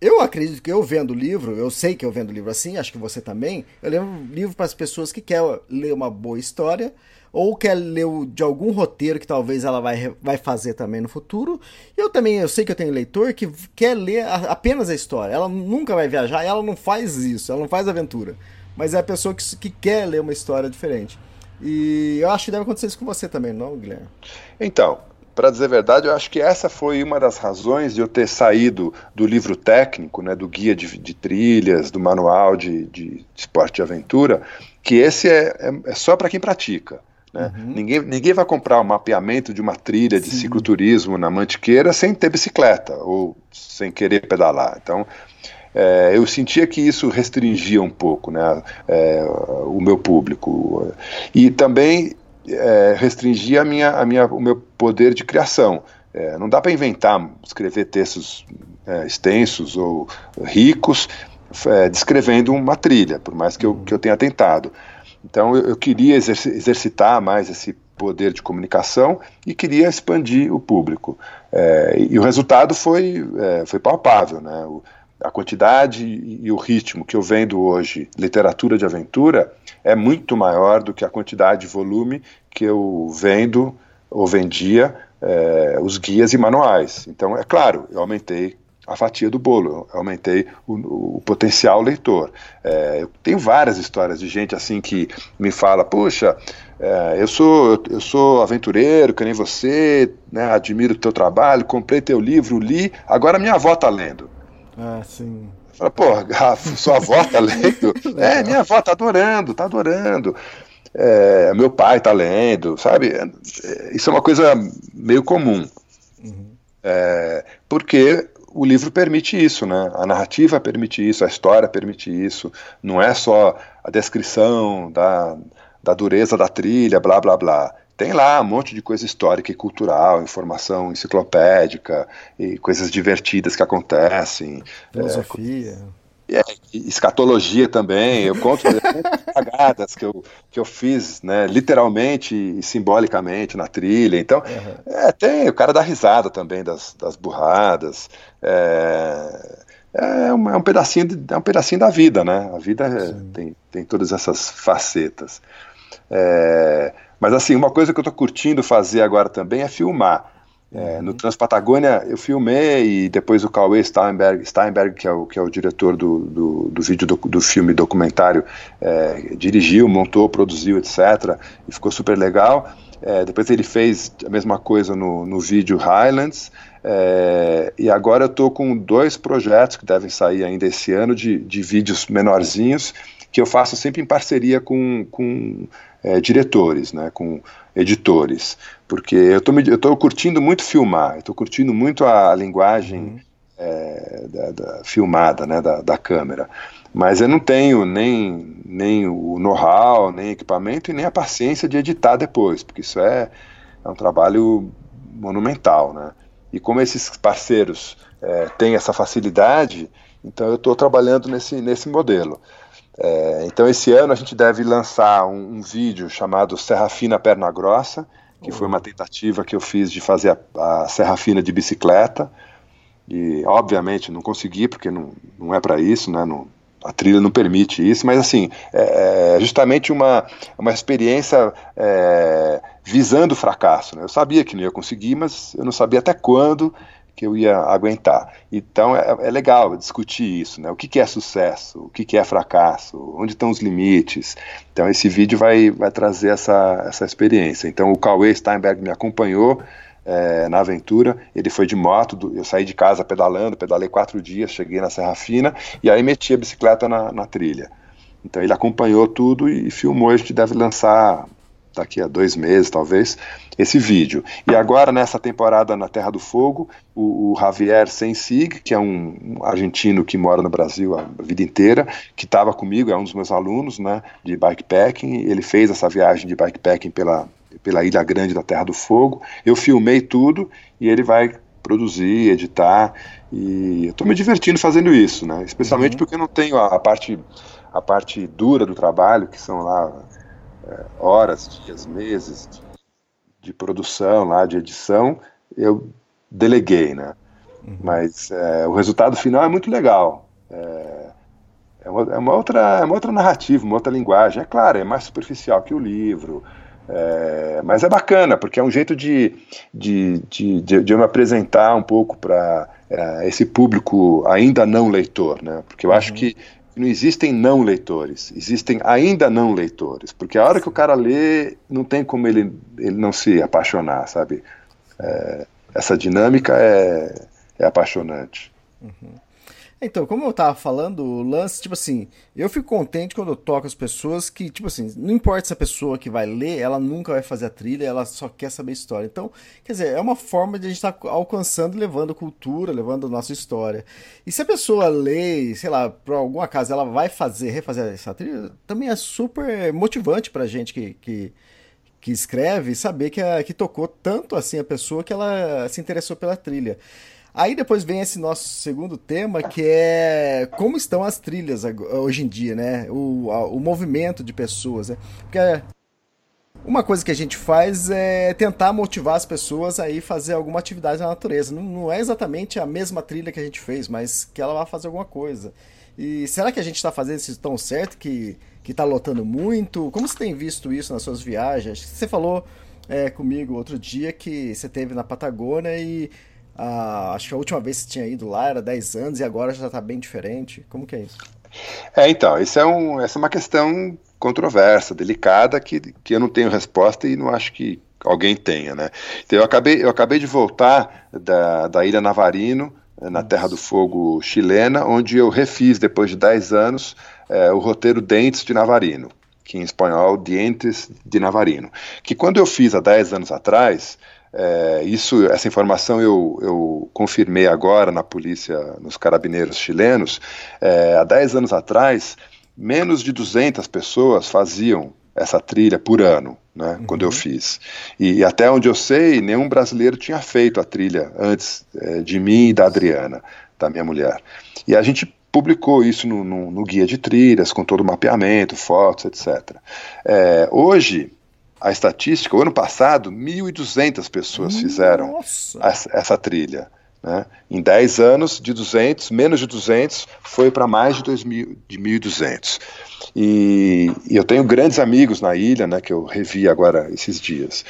Speaker 2: eu acredito que eu vendo livro, eu sei que eu vendo livro assim, acho que você também. Eu levo livro para as pessoas que querem ler uma boa história ou quer ler de algum roteiro que talvez ela vai, vai fazer também no futuro. Eu também, eu sei que eu tenho leitor que quer ler a, apenas a história. Ela nunca vai viajar, ela não faz isso, ela não faz aventura. Mas é a pessoa que, que quer ler uma história diferente. E eu acho que deve acontecer isso com você também, não, Guilherme?
Speaker 3: Então, para dizer a verdade, eu acho que essa foi uma das razões de eu ter saído do livro técnico, né, do guia de, de trilhas, do manual de, de esporte e aventura, que esse é, é, é só para quem pratica. Né? Uhum. Ninguém, ninguém vai comprar o um mapeamento de uma trilha de Sim. cicloturismo na Mantiqueira sem ter bicicleta ou sem querer pedalar. Então, é, eu sentia que isso restringia um pouco né, é, o meu público. E também é, restringia a minha, a minha, o meu poder de criação. É, não dá para inventar, escrever textos é, extensos ou ricos é, descrevendo uma trilha, por mais que eu, que eu tenha tentado. Então eu, eu queria exercitar mais esse poder de comunicação e queria expandir o público. É, e o resultado foi, é, foi palpável. Né? O, a quantidade e o ritmo que eu vendo hoje, literatura de aventura, é muito maior do que a quantidade e volume que eu vendo ou vendia é, os guias e manuais. Então, é claro, eu aumentei a fatia do bolo, eu aumentei o, o potencial leitor. É, eu tenho várias histórias de gente assim que me fala, puxa, é, eu sou eu sou aventureiro, que nem você, né, admiro o teu trabalho, comprei teu livro, li, agora minha avó está lendo.
Speaker 2: Ah, sim.
Speaker 3: Fala, pô, sua avó tá lendo? é, minha avó tá adorando, tá adorando. É, meu pai tá lendo, sabe? É, isso é uma coisa meio comum. Uhum. É, porque o livro permite isso, né? A narrativa permite isso, a história permite isso. Não é só a descrição da, da dureza da trilha, blá blá blá. Tem lá um monte de coisa histórica e cultural, informação enciclopédica e coisas divertidas que acontecem.
Speaker 2: Filosofia.
Speaker 3: É, escatologia também, eu conto cagadas que eu, que eu fiz, né, literalmente e simbolicamente na trilha. Então, uhum. é, tem o cara dá risada também das, das burradas. É, é, um, é um pedacinho de, é um pedacinho da vida, né? A vida é, tem, tem todas essas facetas. É, mas assim, uma coisa que eu estou curtindo fazer agora também é filmar. É, no Transpatagônia eu filmei e depois o Cauê Steinberg, Steinberg que, é o, que é o diretor do, do, do vídeo do, do, filme documentário, é, dirigiu, montou, produziu, etc. E ficou super legal. É, depois ele fez a mesma coisa no, no vídeo Highlands. É, e agora eu estou com dois projetos que devem sair ainda esse ano de, de vídeos menorzinhos que eu faço sempre em parceria com, com é, diretores, né, com editores, porque eu estou curtindo muito filmar, estou curtindo muito a, linguagem uhum. é, da, da, filmada né, da, da, câmera, mas eu não tenho nem, nem o know-how, nem equipamento e nem a paciência de editar depois, porque isso é, é um trabalho monumental, né? E como esses parceiros é, têm essa facilidade, então eu estou trabalhando nesse, nesse modelo. É, então, esse ano a gente deve lançar um, um, vídeo chamado Serra Fina Perna Grossa, que foi uma tentativa que eu fiz de fazer a, a Serra Fina de bicicleta. E, obviamente, não consegui, porque não, não é para isso, né? Não, a trilha não permite isso, mas assim, é, é justamente uma, uma experiência é, visando o fracasso. Né? Eu sabia que não ia conseguir, mas eu não sabia até quando que eu ia aguentar. Então é, é legal discutir isso, né? O que, que é sucesso? O que, que é fracasso? Onde estão os limites? Então esse vídeo vai, vai trazer essa, essa experiência. Então o Cauê Steinberg me acompanhou é, na aventura. Ele foi de moto, eu saí de casa pedalando, pedalei quatro dias, cheguei na Serra Fina e aí meti a bicicleta na, na trilha. Então ele acompanhou tudo e filmou. A gente deve lançar daqui a dois meses, talvez, esse vídeo. E agora, nessa temporada na Terra do Fogo, o, o Javier Sensig, que é um, um, argentino que mora no Brasil a vida inteira, que estava comigo, é um dos meus alunos né, de bikepacking, ele fez essa viagem de bikepacking pela, pela Ilha Grande da Terra do Fogo. Eu filmei tudo e ele vai produzir, editar, e eu estou me divertindo fazendo isso, né? especialmente uhum. porque não tenho a, a parte a parte dura do trabalho, que são lá é, horas, dias, meses de, produção lá, de edição, eu deleguei, né? Uhum. Mas é, o resultado final é muito legal. É, é, uma, é, uma, outra, é uma outra narrativa, uma outra linguagem. É claro, é mais superficial que o livro, é, mas é bacana, porque é um jeito de, de, de, de, de eu me apresentar um pouco para é, esse público ainda não leitor, né? Porque eu acho uhum. que não existem não leitores, existem ainda não leitores, porque a hora que o cara lê, não tem como ele, ele não se apaixonar, sabe? É, essa dinâmica é, é apaixonante.
Speaker 2: Uhum. Então, como eu tava falando, o lance, tipo assim, eu fico contente quando eu toco as pessoas que, tipo assim, não importa se a pessoa que vai ler, ela nunca vai fazer a trilha, ela só quer saber história. Então, quer dizer, é uma forma de a gente estar tá alcançando, levando cultura, levando a nossa história. E se a pessoa lê, sei lá, por algum acaso ela vai fazer, refazer essa trilha, também é super motivante pra gente que, que, que escreve saber que, a, que tocou tanto assim a pessoa que ela se interessou pela trilha. Aí depois vem esse nosso segundo tema, que é como estão as trilhas hoje em dia, né? O, o movimento de pessoas, né? Porque uma coisa que a gente faz é tentar motivar as pessoas a ir fazer alguma atividade na natureza. Não, não é exatamente a mesma trilha que a gente fez, mas que ela vai fazer alguma coisa. E será que a gente está fazendo isso tão certo que que está lotando muito? Como você tem visto isso nas suas viagens? Você falou é, comigo outro dia que você teve na Patagônia e ah, acho que a última vez que você tinha ido lá era 10 anos e agora já está bem diferente. Como que é isso?
Speaker 3: É, então, isso é um, essa é uma questão controversa, delicada, que, que eu não tenho resposta e não acho que alguém tenha, né? Então, eu acabei, eu acabei de voltar da, da Ilha Navarino, eh, na Terra do Fogo chilena, onde eu refiz, depois de 10 anos, é, o roteiro Dentes de Navarino, que em espanhol, Dientes de Navarino, que quando eu fiz há 10 anos atrás, é, isso, essa informação eu, eu, confirmei agora na polícia, nos carabineiros chilenos. É, há 10 anos atrás, menos de 200 pessoas faziam essa trilha por ano, né, uhum. quando eu fiz. E, e, até onde eu sei, nenhum brasileiro tinha feito a trilha antes é, de mim e da Adriana, da minha mulher. E a gente publicou isso no, no, no guia de trilhas, com todo o mapeamento, fotos, etc. É, hoje, a estatística, o ano passado, 1.200 pessoas fizeram essa, essa trilha. Né? Em 10 anos, de 200, menos de 200, foi para mais de, 2000, de 1.200. E, e, eu tenho grandes amigos na ilha, né, que eu revi agora esses dias.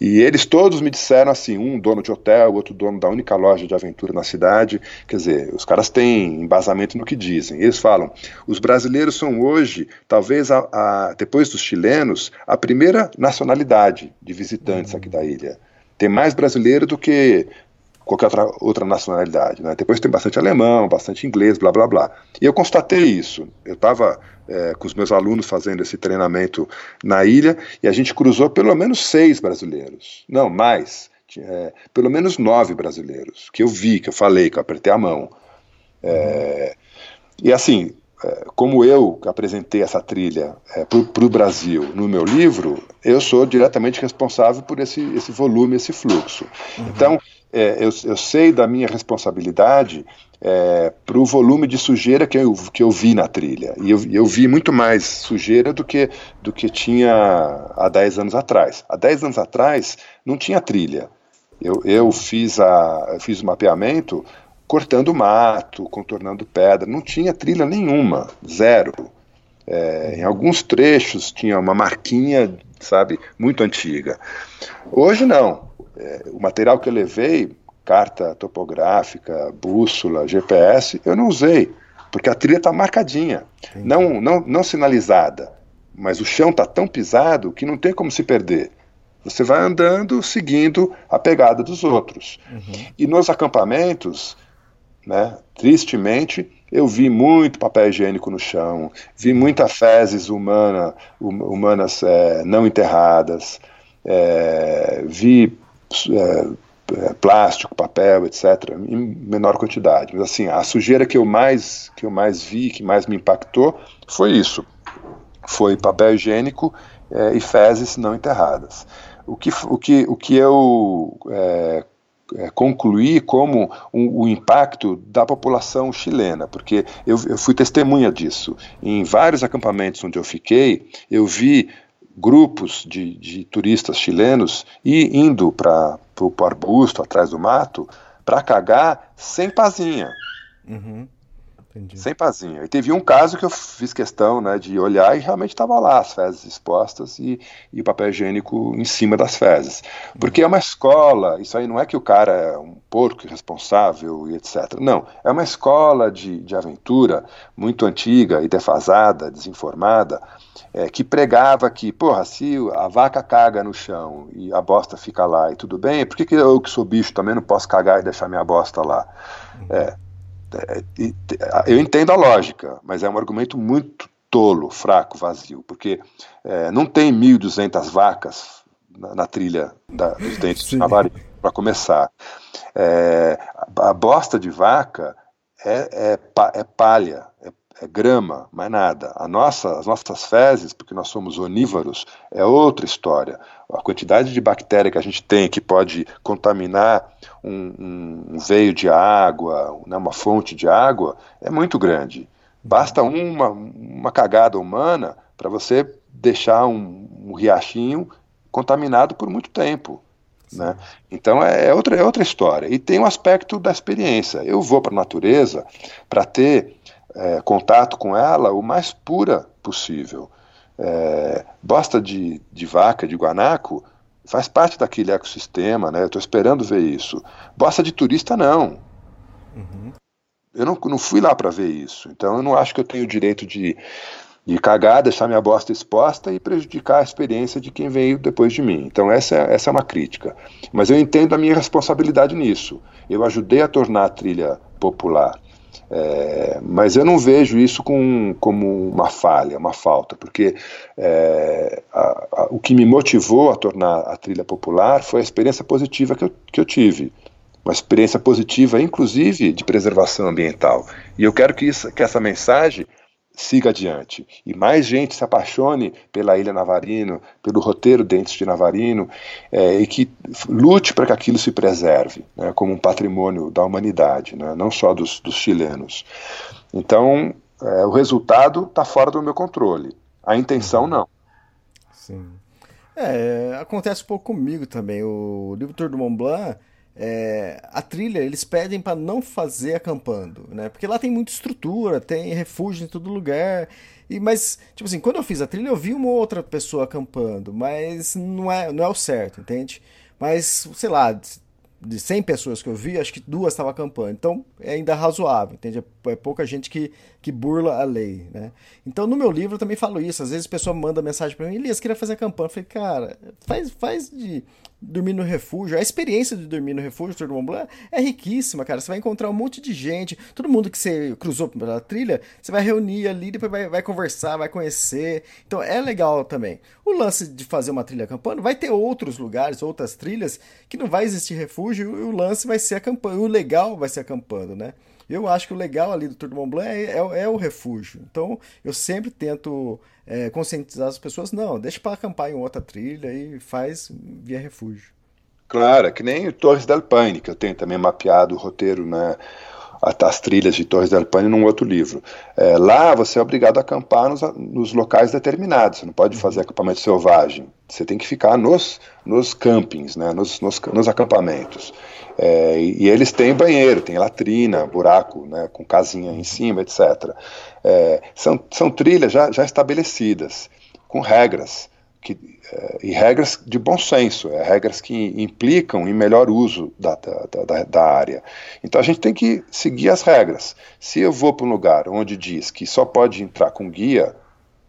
Speaker 3: E eles todos me disseram assim, um dono de hotel, outro dono da única loja de aventura na cidade, quer dizer, os caras têm embasamento no que dizem. Eles falam, os brasileiros são hoje, talvez a, a, depois dos chilenos, a primeira nacionalidade de visitantes aqui da ilha. Tem mais brasileiro do que qualquer outra, outra nacionalidade. Né? Depois tem bastante alemão, bastante inglês, blá blá blá. E eu constatei isso. Eu estava é, com os meus alunos fazendo esse treinamento na ilha e a gente cruzou pelo menos seis brasileiros. Não, mais. É, pelo menos nove brasileiros que eu vi, que eu falei, que eu apertei a mão. É, e assim, é, como eu apresentei essa trilha é, para o Brasil no meu livro, eu sou diretamente responsável por esse, esse volume, esse fluxo. Uhum. Então, é, eu, eu, sei da minha responsabilidade é, para o volume de sujeira que eu, que eu vi na trilha. E eu, eu vi muito mais sujeira do que, do que tinha há 10 anos atrás. Há 10 anos atrás não tinha trilha. Eu, eu fiz, a, fiz o mapeamento cortando mato, contornando pedra, não tinha trilha nenhuma, zero. É, em alguns trechos tinha uma marquinha, sabe, muito antiga. Hoje não é, o material que eu levei, carta topográfica, bússola, GPS, eu não usei, porque a trilha está marcadinha, não, não, não sinalizada, mas o chão está tão pisado que não tem como se perder. Você vai andando seguindo a pegada dos outros. Uhum. E nos acampamentos, né, tristemente, eu vi muito papel higiênico no chão, vi muitas fezes humana, humanas é, não enterradas, é, vi é, é, plástico, papel, etc., em menor quantidade. Mas assim, a sujeira que eu mais que eu mais vi, que mais me impactou, foi isso. Foi papel higiênico é, e fezes não enterradas. O que, o que, o que eu é, é, concluí como um, o impacto da população chilena, porque eu, eu fui testemunha disso. Em vários acampamentos onde eu fiquei, eu vi grupos de, de turistas chilenos e indo para o arbusto, atrás do mato, para cagar sem pazinha. Uhum. Entendi. Sem pazinha. E teve um caso que eu fiz questão né, de olhar e realmente estava lá as fezes expostas e, e, o papel higiênico em cima das fezes. Porque uhum. é uma escola, isso aí não é que o cara é um porco irresponsável e etc. Não, é uma escola de, de aventura muito antiga e defasada, desinformada, é, que pregava que, porra, se a vaca caga no chão e a bosta fica lá e tudo bem, por que, que eu que sou bicho também não posso cagar e deixar minha bosta lá? Uhum. É, eu entendo a lógica, mas é um argumento muito tolo, fraco, vazio, porque é, não tem 1.200 vacas na, na trilha da, dos dentes de Navari, para começar. É, a bosta de vaca é, é, é palha, é, é, grama, mais nada. A nossa, as nossas fezes, porque nós somos onívoros, é outra história. A quantidade de bactéria que a gente tem que pode contaminar um, um, um veio de água, né, uma fonte de água, é muito grande. Basta uma, uma cagada humana para você deixar um, um, riachinho contaminado por muito tempo. Né? Então é, é, outra, é outra história. E tem o um aspecto da experiência. Eu vou para a natureza para ter é, contato com ela o mais pura possível. É, bosta de, de vaca, de guanaco, faz parte daquele ecossistema, né? Eu estou esperando ver isso. Bosta de turista, não. Uhum. Eu não, não fui lá para ver isso. Então eu não acho que eu tenho o direito de, de cagar, deixar minha bosta exposta e prejudicar a experiência de quem veio depois de mim. Então essa essa é uma crítica. Mas eu entendo a minha responsabilidade nisso. Eu ajudei a tornar a trilha popular. É, mas eu não vejo isso com, como uma falha, uma falta, porque é, a, a, o que me motivou a tornar a trilha popular foi a experiência positiva que eu, que eu tive uma experiência positiva, inclusive de preservação ambiental. E eu quero que, isso, que essa mensagem siga adiante e mais gente se apaixone pela Ilha Navarino, pelo roteiro Dentes de Navarino é, e que lute para que aquilo se preserve né, como um patrimônio da humanidade, né, não só dos, dos chilenos. Então, é, o resultado está fora do meu controle, a intenção não.
Speaker 2: Sim. É, acontece um pouco comigo também. O livro Tour do Mont Blanc é, a trilha eles pedem para não fazer acampando, né? Porque lá tem muita estrutura, tem refúgio em todo lugar. E mas tipo assim, quando eu fiz a trilha eu vi uma outra pessoa acampando, mas não é não é o certo, entende? Mas sei lá, de 100 pessoas que eu vi, acho que duas estavam acampando. Então é ainda razoável, entende? É, é pouca gente que, que burla a lei, né? Então no meu livro eu também falo isso. Às vezes a pessoa manda mensagem para mim, Elias, queria fazer campanha. Eu falei, cara, faz, faz de dormir no refúgio. A experiência de dormir no refúgio, Tour Mont Blanc, é riquíssima, cara. Você vai encontrar um monte de gente. Todo mundo que você cruzou pela trilha, você vai reunir ali, depois vai, vai conversar, vai conhecer. Então é legal também. O lance de fazer uma trilha acampando, vai ter outros lugares, outras trilhas, que não vai existir refúgio e o lance vai ser acampando. O legal vai ser acampando, né? Eu acho que o legal ali do Tour de Mont Blanc é, é, é o refúgio. Então, eu sempre tento é, conscientizar as pessoas, não, deixa para acampar em outra trilha e faz via refúgio.
Speaker 3: Claro, é que nem o Torres del Paine, que eu tenho também mapeado o roteiro, né? As trilhas de Torres del Paine num outro livro. É, lá você é obrigado a acampar nos, nos, locais determinados, você não pode fazer acampamento selvagem, você tem que ficar nos, nos campings, né, nos, nos, nos acampamentos. É, e, e, eles têm banheiro, tem latrina, buraco né, com casinha em cima, etc. É, são, são trilhas já, já estabelecidas, com regras que, é, e regras de bom senso, é, regras que implicam em melhor uso da, da, da, da, área. Então a gente tem que seguir as regras. Se eu vou para um lugar onde diz que só pode entrar com guia,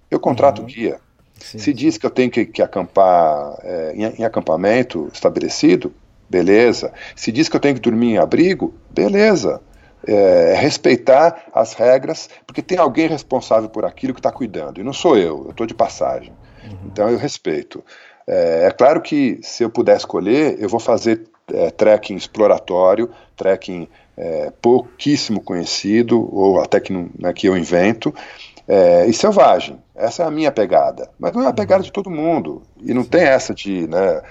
Speaker 3: eu contrato uhum. guia. Sim. Se diz que eu tenho que, que acampar é, em, em acampamento estabelecido, beleza. Se diz que eu tenho que dormir em abrigo, beleza. É, respeitar as regras, porque tem alguém responsável por aquilo que está cuidando, e não sou eu, eu estou de passagem. Uhum. Então eu respeito. É, é, claro que se eu puder escolher, eu vou fazer é, trekking exploratório, trekking é, pouquíssimo conhecido, ou até que, não, né, que eu invento, é, e selvagem. Essa é a minha pegada. Mas não é a pegada de todo mundo. E não Sim. tem essa de. Né,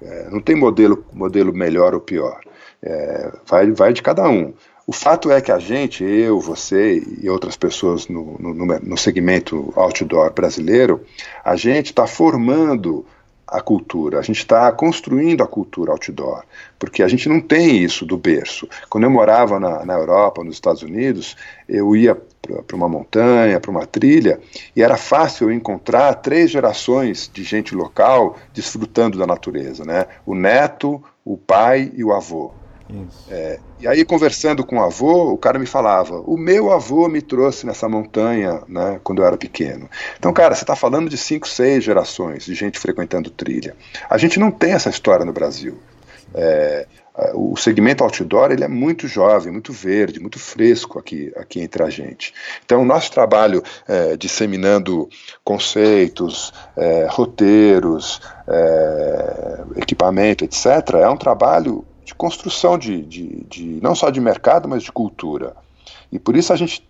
Speaker 3: é, não tem modelo, modelo melhor ou pior. É, vai, vai de cada um. O fato é que a gente, eu, você e outras pessoas no, no, no segmento outdoor brasileiro, a gente está formando a cultura, a gente está construindo a cultura outdoor, porque a gente não tem isso do berço. Quando eu morava na, na Europa, nos Estados Unidos, eu ia para uma montanha, para uma trilha, e era fácil encontrar três gerações de gente local desfrutando da natureza, né? O neto, o pai e o avô. É, e aí, conversando com o avô, o cara me falava: o meu avô me trouxe nessa montanha né, quando eu era pequeno. Então, cara, você está falando de cinco, seis gerações de gente frequentando trilha. A gente não tem essa história no Brasil. É, o segmento outdoor ele é muito jovem, muito verde, muito fresco aqui, aqui entre a gente. Então, o nosso trabalho é, disseminando conceitos, é, roteiros, é, equipamento, etc., é um trabalho de construção de, de, de, não só de mercado, mas de cultura. E por isso a gente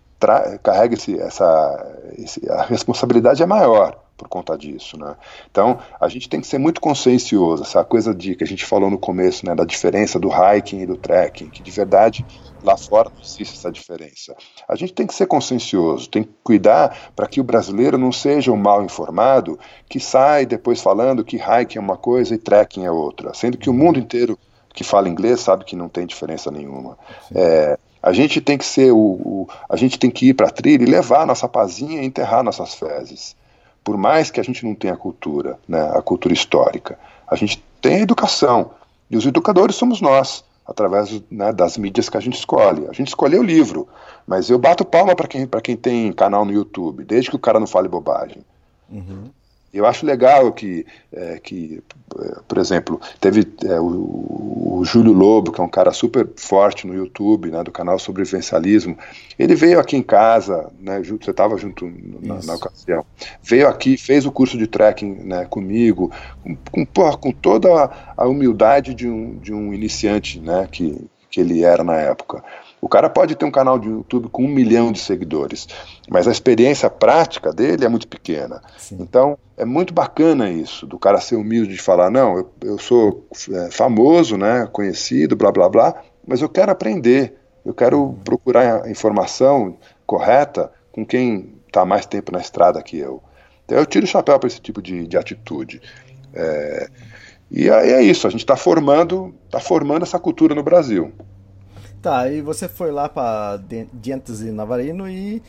Speaker 3: carrega esse, essa esse, a responsabilidade é maior por conta disso, né? Então a gente tem que ser muito consciencioso, essa coisa de que a gente falou no começo, né, da diferença do hiking e do trekking, que de verdade lá fora não existe essa diferença. A gente tem que ser consciencioso, tem que cuidar para que o brasileiro não seja um mal informado que sai depois falando que hiking é uma coisa e trekking é outra, sendo que o mundo inteiro que fala inglês sabe que não tem diferença nenhuma. É, a gente tem que ser o, o a gente tem que ir para a trilha e levar a nossa pazinha e enterrar nossas fezes. Por mais que a gente não tenha cultura, né, a cultura histórica, a gente tem a educação e os educadores somos nós através né, das mídias que a gente escolhe. A gente escolheu o livro, mas eu bato palma para quem, quem tem canal no YouTube, desde que o cara não fale bobagem. Uhum. Eu acho legal que, é, que é, por exemplo, teve é, o, o, Júlio Lobo, que é um cara super forte no YouTube, né, do canal Sobrevivencialismo. Ele veio aqui em casa, né, você estava junto na, na, ocasião. Veio aqui, fez o curso de trekking né, comigo, com, com, porra, com toda a, a humildade de um, de um iniciante né, que, que ele era na época. O cara pode ter um canal de YouTube com um milhão de seguidores, mas a experiência prática dele é muito pequena. Sim. Então, é muito bacana isso, do cara ser humilde de falar, não, eu, eu sou é, famoso, né, conhecido, blá, blá, blá, mas eu quero aprender, eu quero uhum. procurar a informação correta com quem está mais tempo na estrada que eu. Então, eu tiro o chapéu para esse tipo de, de atitude. É, e aí é isso, a gente está formando, tá formando essa cultura no Brasil.
Speaker 2: Tá, e você foi lá para Dientes e Navarino e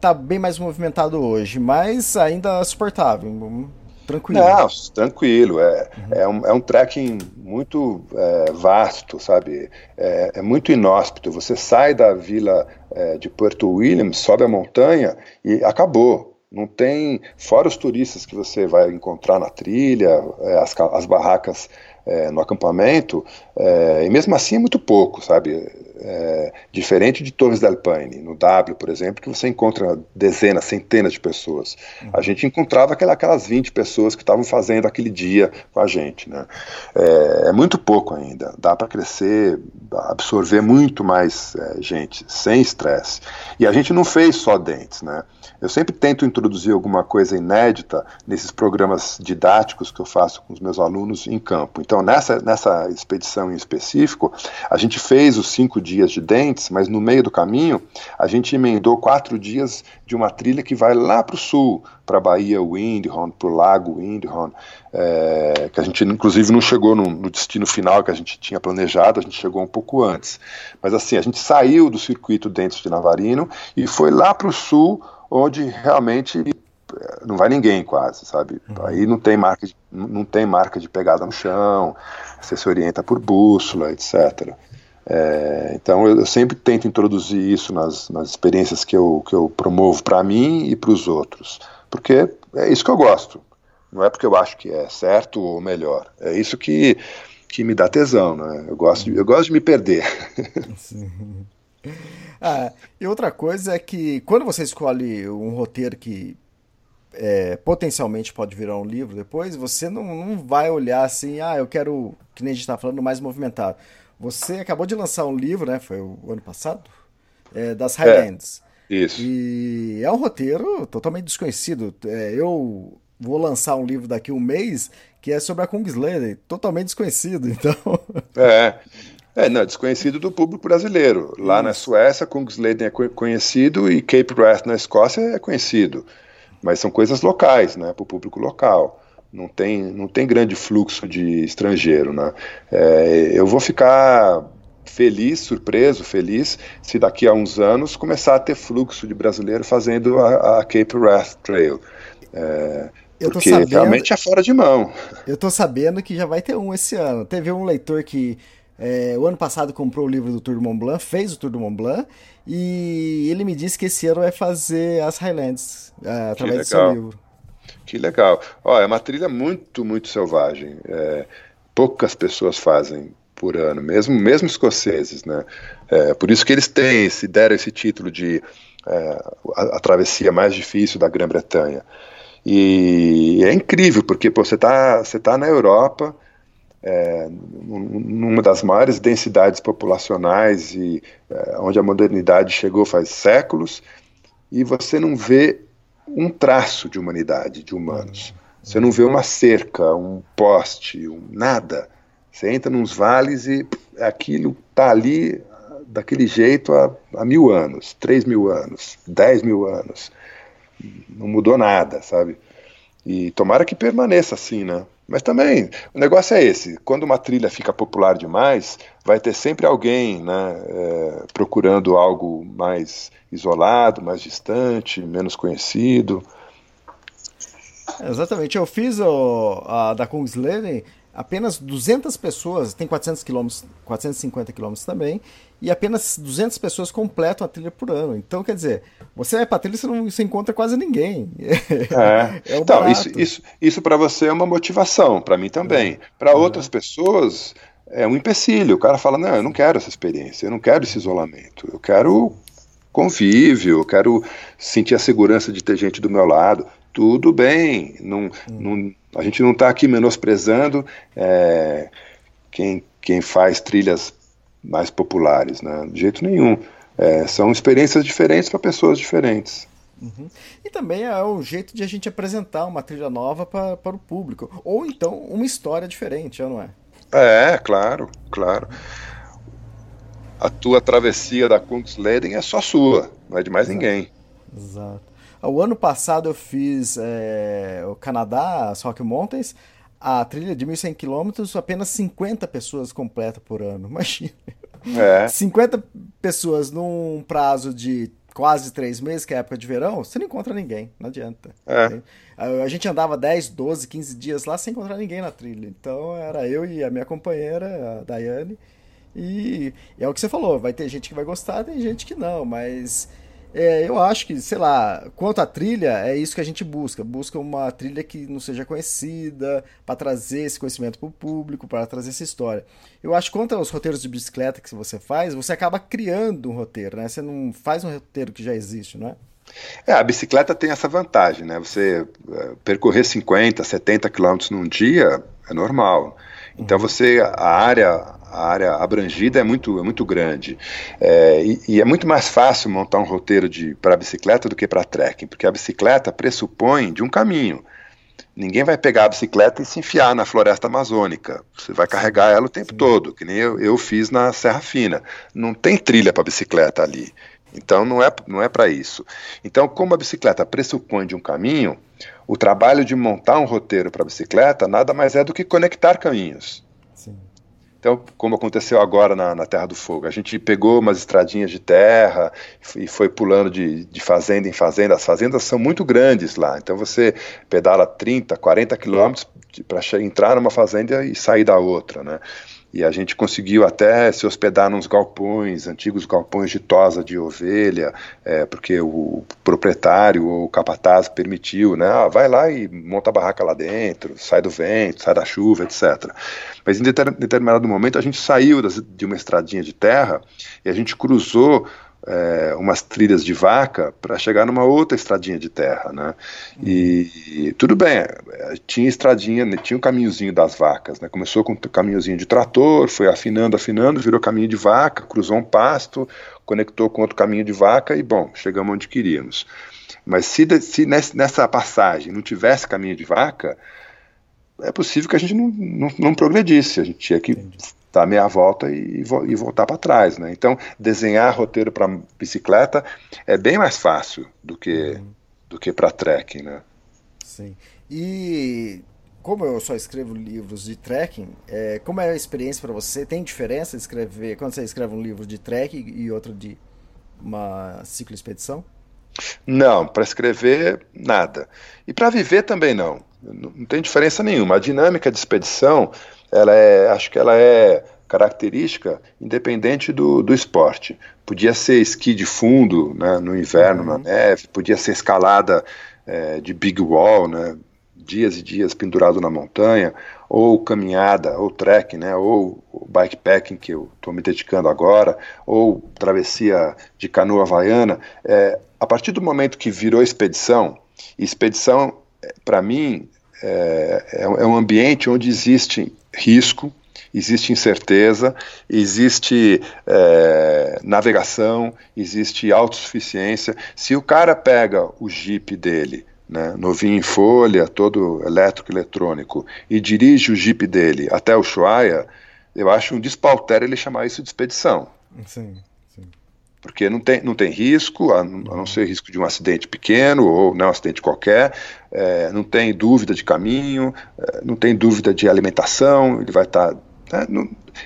Speaker 2: tá bem mais movimentado hoje, mas ainda suportável, tranquilo.
Speaker 3: Não, tranquilo. É, uhum. é, um, é um trekking muito é, vasto, sabe? É, é, muito inóspito. Você sai da vila é, de Puerto Williams, sobe a montanha e acabou. Não tem, fora os turistas que você vai encontrar na trilha, é, as, as barracas é, no acampamento, é, e mesmo assim é muito pouco, sabe? É, diferente de Torres del Paine, no W, por exemplo, que você encontra dezenas, centenas de pessoas. Uhum. A gente encontrava aquelas 20 pessoas que estavam fazendo aquele dia com a gente. Né? É, é muito pouco ainda, dá para crescer, absorver muito mais é, gente, sem estresse. E a gente não fez só dentes, né? Eu sempre tento introduzir alguma coisa inédita nesses programas didáticos que eu faço com os meus alunos em campo. Então, nessa, nessa expedição em específico, a gente fez os cinco dias de dentes, mas no meio do caminho, a gente emendou quatro dias de uma trilha que vai lá para o sul, para a Bahia Windhorn, para o Lago Windhorn, é, que a gente inclusive não chegou no, no, destino final que a gente tinha planejado, a gente chegou um pouco antes. Mas assim, a gente saiu do circuito Dentes de Navarino e foi lá para o sul, onde realmente eh, não vai ninguém quase, sabe? Uhum. Aí não tem marca de, não tem marca de pegada no chão, você se orienta por bússola, etc. É, então eu, eu, sempre tento introduzir isso nas, nas experiências que eu, que eu promovo para mim e para os outros, porque é isso que eu gosto. Não é porque eu acho que é certo ou melhor. É isso que, que me dá tesão, né? Eu gosto, de, eu gosto de me perder. Sim.
Speaker 2: Ah, e outra coisa é que quando você escolhe um roteiro que é, potencialmente pode virar um livro depois, você não, não vai olhar assim, ah, eu quero, que nem a gente está falando, mais movimentado. Você acabou de lançar um livro, né? Foi o ano passado? É, das Highlands.
Speaker 3: É, isso.
Speaker 2: E é um roteiro totalmente desconhecido. É, eu vou lançar um livro daqui a um mês que é sobre a Kungsleden, totalmente desconhecido, então...
Speaker 3: É, é, não, desconhecido do público brasileiro. Lá Isso. na Suécia, Kungsleden é conhecido e Cape Wrath na Escócia é conhecido. Mas são coisas locais, né, para o público local. Não tem, não tem grande fluxo de estrangeiro, né. É, eu vou ficar feliz, surpreso, feliz, se daqui a uns anos começar a ter fluxo de brasileiro fazendo a, a Cape Wrath Trail. É, eu porque sabendo, realmente é fora de mão.
Speaker 2: Eu tô sabendo que já vai ter um esse ano. Teve um leitor que é, o ano passado comprou o livro do Tour do Mont Blanc, fez o Tour do Mont Blanc, e ele me disse que esse ano vai fazer as Highlands é, através do seu livro.
Speaker 3: Que legal. Ó, é uma trilha muito, muito selvagem. É, poucas pessoas fazem por ano, mesmo, mesmo escoceses, né? É, por isso que eles têm, esse, deram esse título de é, a, a, travessia mais difícil da Grã-Bretanha. E é incrível, porque pô, você está você tá na Europa, é, numa das maiores densidades populacionais e é, onde a modernidade chegou faz séculos, e você não vê um traço de humanidade, de humanos. Você não vê uma cerca, um poste, um nada. Você entra nos vales e aquilo está ali daquele jeito há, há, mil anos, três mil anos, dez mil anos. Não mudou nada, sabe? E tomara que permaneça assim, né? Mas também, o negócio é esse: quando uma trilha fica popular demais, vai ter sempre alguém né, é, procurando algo mais isolado, mais distante, menos conhecido.
Speaker 2: Exatamente. Eu fiz o, a da Kungsleden, apenas 200 pessoas, tem 400 quilômetros, 450 quilômetros também, e apenas 200 pessoas completam a trilha por ano. Então, quer dizer, você vai para trilha e você não você encontra quase ninguém.
Speaker 3: É. é então, isso, isso, isso para você é uma motivação, para mim também. É. Para outras pessoas é um empecilho. O cara fala: não, eu não quero essa experiência, eu não quero esse isolamento, eu quero convívio, eu quero sentir a segurança de ter gente do meu lado tudo bem, não, hum. não, a gente não está aqui menosprezando é, quem, quem faz trilhas mais populares, né? de jeito nenhum. É, são experiências diferentes para pessoas diferentes.
Speaker 2: Uhum. E também é um jeito de a gente apresentar uma trilha nova para o público. Ou então uma história diferente, não é?
Speaker 3: É, claro, claro. A tua travessia da Kungsleden é só sua, não é de mais Exato. ninguém.
Speaker 2: Exato. O ano passado eu fiz é, o Canadá, as Rocky Mountains, a trilha de 1.100 quilômetros, apenas 50 pessoas completam por ano. Imagina. É. 50 pessoas num prazo de quase três meses, que é a época de verão, você não encontra ninguém, não adianta. É. A gente andava 10, 12, 15 dias lá sem encontrar ninguém na trilha. Então era eu e a minha companheira, a Daiane. E é o que você falou, vai ter gente que vai gostar, tem gente que não, mas é, eu acho que, sei lá, quanto à trilha, é isso que a gente busca. Busca uma trilha que não seja conhecida, para trazer esse conhecimento para o público, para trazer essa história. Eu acho que quanto aos roteiros de bicicleta que você faz, você acaba criando um roteiro, né? Você não faz um roteiro que já existe, não é?
Speaker 3: É, a bicicleta tem essa vantagem, né? Você é, percorrer 50, 70 quilômetros num dia é normal. Então você, a área, a área abrangida é muito, é muito grande. É, e, e, é muito mais fácil montar um roteiro para bicicleta do que para trekking, porque a bicicleta pressupõe de um caminho. Ninguém vai pegar a bicicleta e se enfiar na floresta amazônica. Você vai carregar ela o tempo Sim. todo, que nem eu, eu fiz na Serra Fina. Não tem trilha para bicicleta ali. Então não é, não é para isso. Então, como a bicicleta pressupõe de um caminho, o trabalho de montar um roteiro para a bicicleta nada mais é do que conectar caminhos. Então, como aconteceu agora na, na, Terra do Fogo, a gente pegou umas estradinhas de terra e foi pulando de, de fazenda em fazenda. As fazendas são muito grandes lá, então você pedala 30, 40 quilômetros para entrar numa fazenda e sair da outra, né? E a gente conseguiu até se hospedar nos galpões, antigos galpões de tosa de ovelha, é, porque o proprietário ou o capataz permitiu, né? Ah, vai lá e monta a barraca lá dentro, sai do vento, sai da chuva, etc. Mas em determinado momento a gente saiu de uma estradinha de terra e a gente cruzou é, umas trilhas de vaca para chegar numa outra estradinha de terra, né? E, e, tudo bem, é, tinha estradinha, né, tinha o um caminhozinho das vacas, né? Começou com um caminhozinho de trator, foi afinando, afinando, virou caminho de vaca, cruzou um pasto, conectou com outro caminho de vaca e bom, chegamos onde queríamos. Mas se, se nessa passagem não tivesse caminho de vaca, é possível que a gente não, não, não progredisse. A gente tinha que Entendi dar meia volta e, e voltar para trás, né? Então, desenhar roteiro para bicicleta é bem mais fácil do que uhum. do que para trekking, né?
Speaker 2: Sim. E como eu só escrevo livros de trekking, é, como é a experiência para você? Tem diferença escrever quando você escreve um livro de trekking e outro de uma ciclo expedição?
Speaker 3: Não, para escrever nada. E para viver também não. Não tem diferença nenhuma. A dinâmica de expedição ela é, acho que ela é característica independente do, do esporte. Podia ser esqui de fundo né, no inverno, uhum. na neve, podia ser escalada é, de big wall, né, dias e dias pendurado na montanha, ou caminhada, ou trek, né, ou bikepacking, que eu estou me dedicando agora, ou travessia de canoa havaiana, é, a partir do momento que virou expedição, expedição, para mim, é, é, é um ambiente onde existe risco, existe incerteza, existe é, navegação, existe autossuficiência. Se o cara pega o Jeep dele, né, novinho em folha, todo elétrico eletrônico, e dirige o Jeep dele até o Ushuaia, eu acho um despautério ele chamar isso de expedição. Sim, sim. Porque não tem, não tem risco, a, a não ser risco de um acidente pequeno ou não um acidente qualquer, é, não tem dúvida de caminho, é, não tem dúvida de alimentação, ele vai estar tá Tá?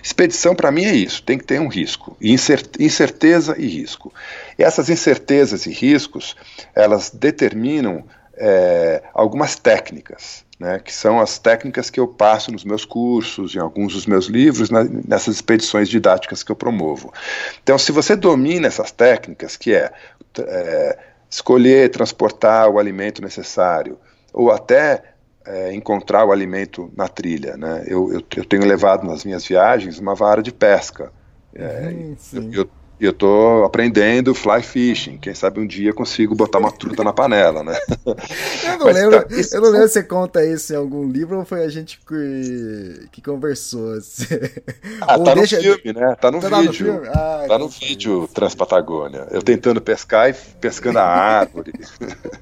Speaker 3: expedição, para mim, é isso: tem que ter um risco, incerteza e risco. E essas incertezas e riscos, elas determinam é, algumas técnicas, né, que são as técnicas que eu passo nos meus cursos, em alguns dos meus livros, na, nessas expedições didáticas que eu promovo. Então, se você domina essas técnicas, que é, é escolher transportar o alimento necessário, ou até é, encontrar o alimento na trilha. Né? Eu, eu, eu, tenho levado nas minhas viagens uma vara de pesca. É, eu, e eu estou aprendendo fly fishing. Quem sabe um dia consigo botar uma truta na panela, né?
Speaker 2: Eu não, Mas, lembro, tá, isso... eu não lembro se você conta isso em algum livro ou foi a gente que, que conversou. Assim.
Speaker 3: Ah, ou tá deixa... no filme, né? Tá no tá vídeo. No ah, tá no vídeo Transpatagônia. Eu tentando pescar e pescando a árvore.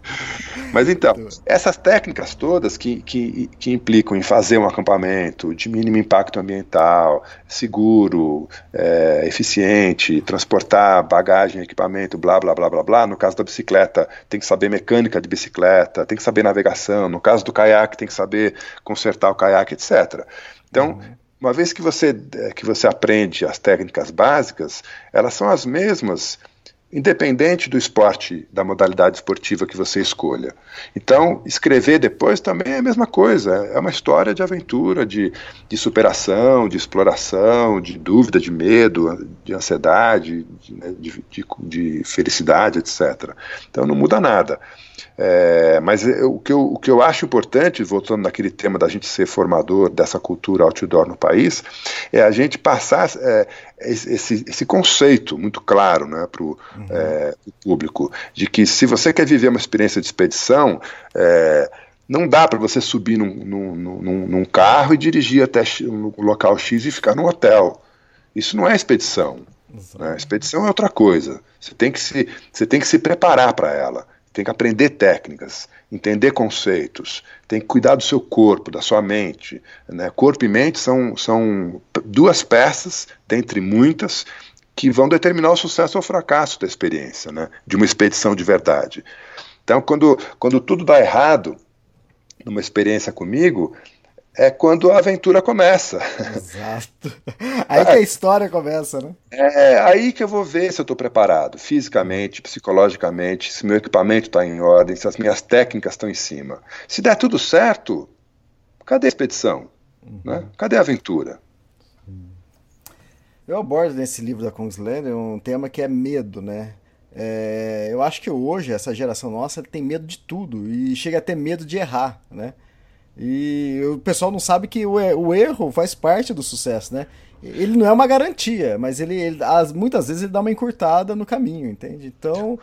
Speaker 3: Mas então, essas técnicas todas que, que, que implicam em fazer um acampamento de mínimo impacto ambiental, seguro, é, eficiente, transportador transportar bagagem, equipamento, blá, blá, blá, blá, blá. No caso da bicicleta, tem que saber mecânica de bicicleta, tem que saber navegação. No caso do caiaque, tem que saber consertar o caiaque, etc. Então, uhum. uma vez que você, eh, que você aprende as técnicas básicas, elas são as mesmas independente do esporte, da modalidade esportiva que você escolha. Então, escrever depois também é a mesma coisa, é uma história de aventura, de, de superação, de exploração, de dúvida, de medo, de ansiedade, de, né, de, de, de felicidade, etc. Então, não muda nada. É, mas eu, o, que eu, o que eu acho importante, voltando naquele tema da gente ser formador dessa cultura outdoor no país, é a gente passar é, esse, esse conceito muito claro né, para o uhum. é, público, de que se você quer viver uma experiência de expedição, é, não dá para você subir num, num, num, num, carro e dirigir até um local X e ficar num hotel. Isso não é expedição. Né? Expedição é outra coisa. Você tem que se, você tem que se preparar para ela tem que aprender técnicas, entender conceitos, tem que cuidar do seu corpo, da sua mente. Né? Corpo e mente são, são duas peças, dentre muitas, que vão determinar o sucesso ou o fracasso da experiência, né? de uma expedição de verdade. Então, quando, quando tudo dá errado numa experiência comigo, é quando a aventura começa.
Speaker 2: Exato. Aí que a história começa, né?
Speaker 3: É aí que eu vou ver se eu estou preparado, fisicamente, psicologicamente, se meu equipamento está em ordem, se as minhas técnicas estão em cima. Se der tudo certo, cadê a expedição? Uhum. Né? Cadê a aventura?
Speaker 2: Eu abordo nesse livro da Kungslander um tema que é medo, né? É, eu acho que hoje, essa geração nossa, tem medo de tudo e chega a ter medo de errar, né? E o pessoal não sabe que o, erro faz parte do sucesso, né? Ele não é uma garantia, mas ele, ele as, muitas vezes ele dá uma encurtada no caminho, entende? Então.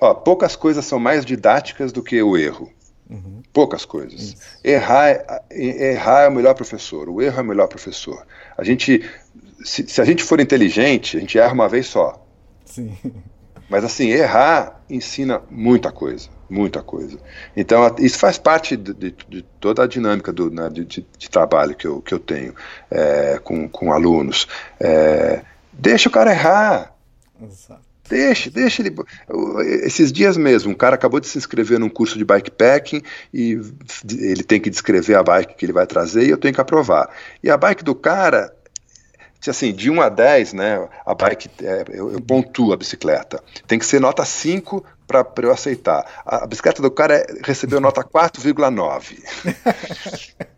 Speaker 3: Ó, poucas coisas são mais didáticas do que o erro. Uhum. Poucas coisas. Errar, é, errar é o melhor professor, o erro é o melhor professor. A gente, se, se a gente for inteligente, a gente erra uma vez só. Sim. Mas assim, errar ensina muita coisa muita coisa. Então, isso faz parte de, de, de toda a dinâmica do, né, de, de, trabalho que eu, que eu tenho é, com, com alunos. É, deixa o cara errar. Exato. Deixa, deixa ele. Esses dias mesmo, um cara acabou de se inscrever num curso de bikepacking e ele tem que descrever a bike que ele vai trazer e eu tenho que aprovar. E a bike do cara assim, de 1 a 10, né, a bike, é, eu, eu pontuo a bicicleta. Tem que ser nota 5 para eu aceitar. A, a, bicicleta do cara é, recebeu nota 4,9.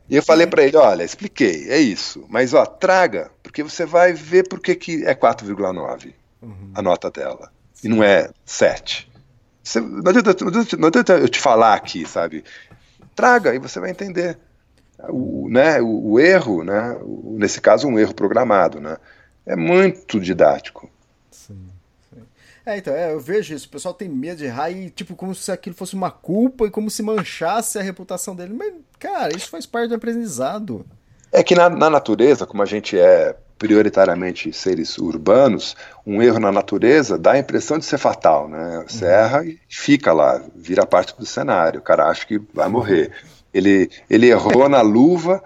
Speaker 3: e eu falei para ele, olha, expliquei, é isso. Mas, ó, traga, porque você vai ver por que, que é 4,9 uhum. a nota dela. E não é 7. Você, não, adianta, não adianta eu te falar aqui, sabe? traga e você vai entender. O, né, o, o erro, né, o, nesse caso um erro programado, né, é muito didático.
Speaker 2: Sim, sim. É, então, é, eu vejo isso, o pessoal tem medo de errar e, tipo, como se aquilo fosse uma culpa e como se manchasse a reputação dele. Mas, cara, isso faz parte do aprendizado.
Speaker 3: É que na, na natureza, como a gente é prioritariamente seres urbanos, um erro na natureza dá a impressão de ser fatal, né? Você uhum. erra e fica lá, vira parte do cenário, o cara acha que vai morrer. Ele, ele errou na luva,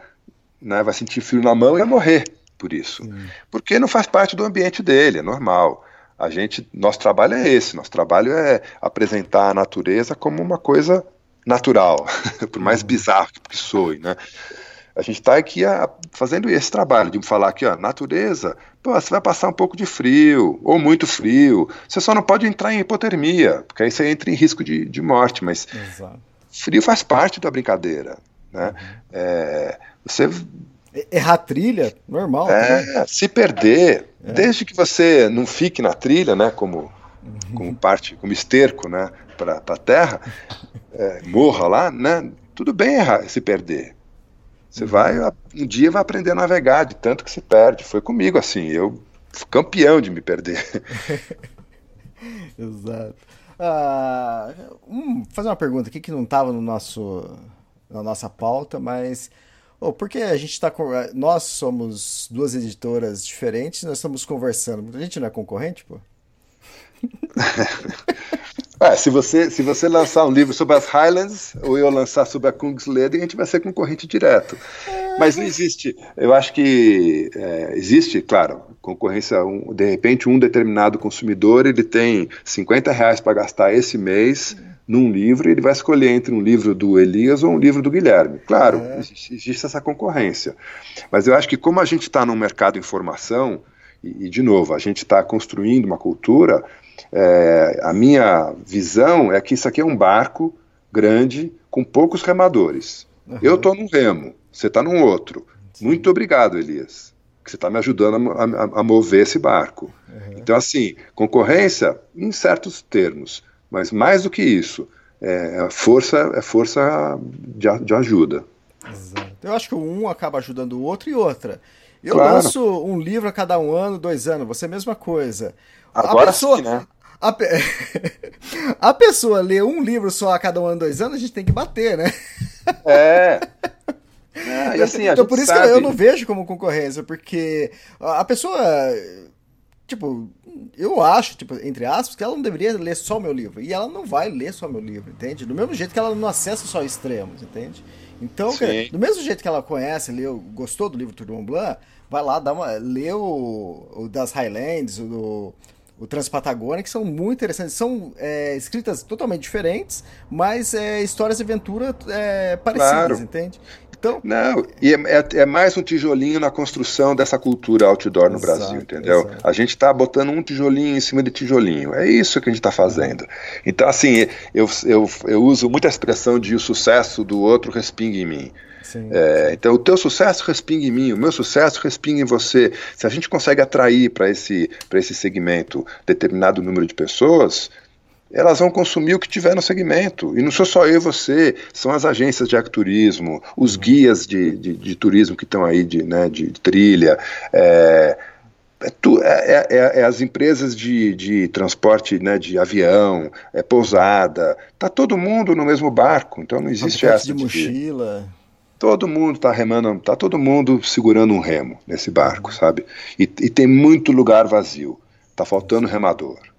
Speaker 3: né, vai sentir frio na mão e vai morrer por isso. Porque não faz parte do ambiente dele, é normal. A gente, nosso trabalho é esse, nosso trabalho é apresentar a natureza como uma coisa natural, por mais uhum. bizarro que soe, né? A gente está aqui a, fazendo esse trabalho de falar aqui, ó, natureza, pô, você vai passar um pouco de frio, ou muito frio, você só não pode entrar em hipotermia, porque aí você entra em risco de, de morte, mas Exato. Frio faz parte da brincadeira, né? Uhum. É, você...
Speaker 2: Errar trilha, normal.
Speaker 3: É, né? se perder, é. desde que você não fique na trilha, né, como, uhum. como parte, como esterco, né, para a terra, é, morra lá, né, tudo bem errar, se perder. Você vai, um dia vai aprender a navegar, de tanto que se perde. Foi comigo assim, eu fui campeão de me perder.
Speaker 2: Exato. Ah, um, fazer uma pergunta aqui que não estava no nosso, na nossa pauta, mas oh, porque a gente está nós somos duas editoras diferentes, nós estamos conversando. A gente não é concorrente, pô?
Speaker 3: É, se você, se você lançar um livro sobre as Highlands, ou eu lançar sobre a Kungsleden, a gente vai ser concorrente direto. Mas não existe. Eu acho que é, existe, claro, concorrência. Um, de repente, um determinado consumidor ele tem 50 reais para gastar esse mês num livro e ele vai escolher entre um livro do Elias ou um livro do Guilherme. Claro, é. existe, existe, essa concorrência. Mas eu acho que como a gente está num mercado de informação, e, e de novo, a gente está construindo uma cultura é, a minha visão é que isso aqui é um barco grande com poucos remadores. Uhum. Eu estou num remo, você está num outro. Sim. Muito obrigado, Elias, que você está me ajudando a, a, a, mover esse barco. Uhum. Então, assim, concorrência em certos termos, mas mais do que isso, é, é força, é força de, de ajuda.
Speaker 2: Exato. Eu acho que um acaba ajudando o outro e outra. Eu claro. lanço um livro a cada um ano, dois anos, você é a mesma coisa.
Speaker 3: Agora a pessoa, sim, né?
Speaker 2: A, pe... a pessoa lê um livro só a cada um ano, dois anos, a gente tem que bater, né?
Speaker 3: É. é
Speaker 2: assim, então por isso sabe. que eu não vejo como concorrência, porque a pessoa, tipo, eu acho, tipo, entre aspas, que ela não deveria ler só o meu livro. E ela não vai ler só o meu livro, entende? Do mesmo jeito que ela não acessa só extremos, entende? Então, cara, do mesmo jeito que ela conhece, leu, gostou do livro Tour Blanc, vai lá, dá uma, lê o, o das Highlands, o, o Transpatagônia, que são muito interessantes. São é, escritas totalmente diferentes, mas é, histórias de aventura é, parecidas, claro. entende?
Speaker 3: Então... Não, e é, é, é, mais um tijolinho na construção dessa cultura outdoor no exato, Brasil, entendeu? Exato. A gente está botando um tijolinho em cima de tijolinho. É isso que a gente está fazendo. Então, assim, eu, eu, eu uso muita expressão de o sucesso do outro respinga em mim. É, então, o teu sucesso respinga em mim, o meu sucesso respinga em você. Se a gente consegue atrair para esse, esse segmento determinado número de pessoas, elas vão consumir o que tiver no segmento. E não sou só eu e você, são as agências de ecoturismo, os guias de, de, de turismo que estão aí de, né, de, de trilha. É, é, é, é, é, as empresas de, de transporte né, de avião, é pousada, tá todo mundo no mesmo barco, então não existe essa.
Speaker 2: de mochila.
Speaker 3: Todo mundo está remando, tá todo mundo segurando um remo nesse barco, sabe? E, e tem muito lugar vazio. Tá faltando remador.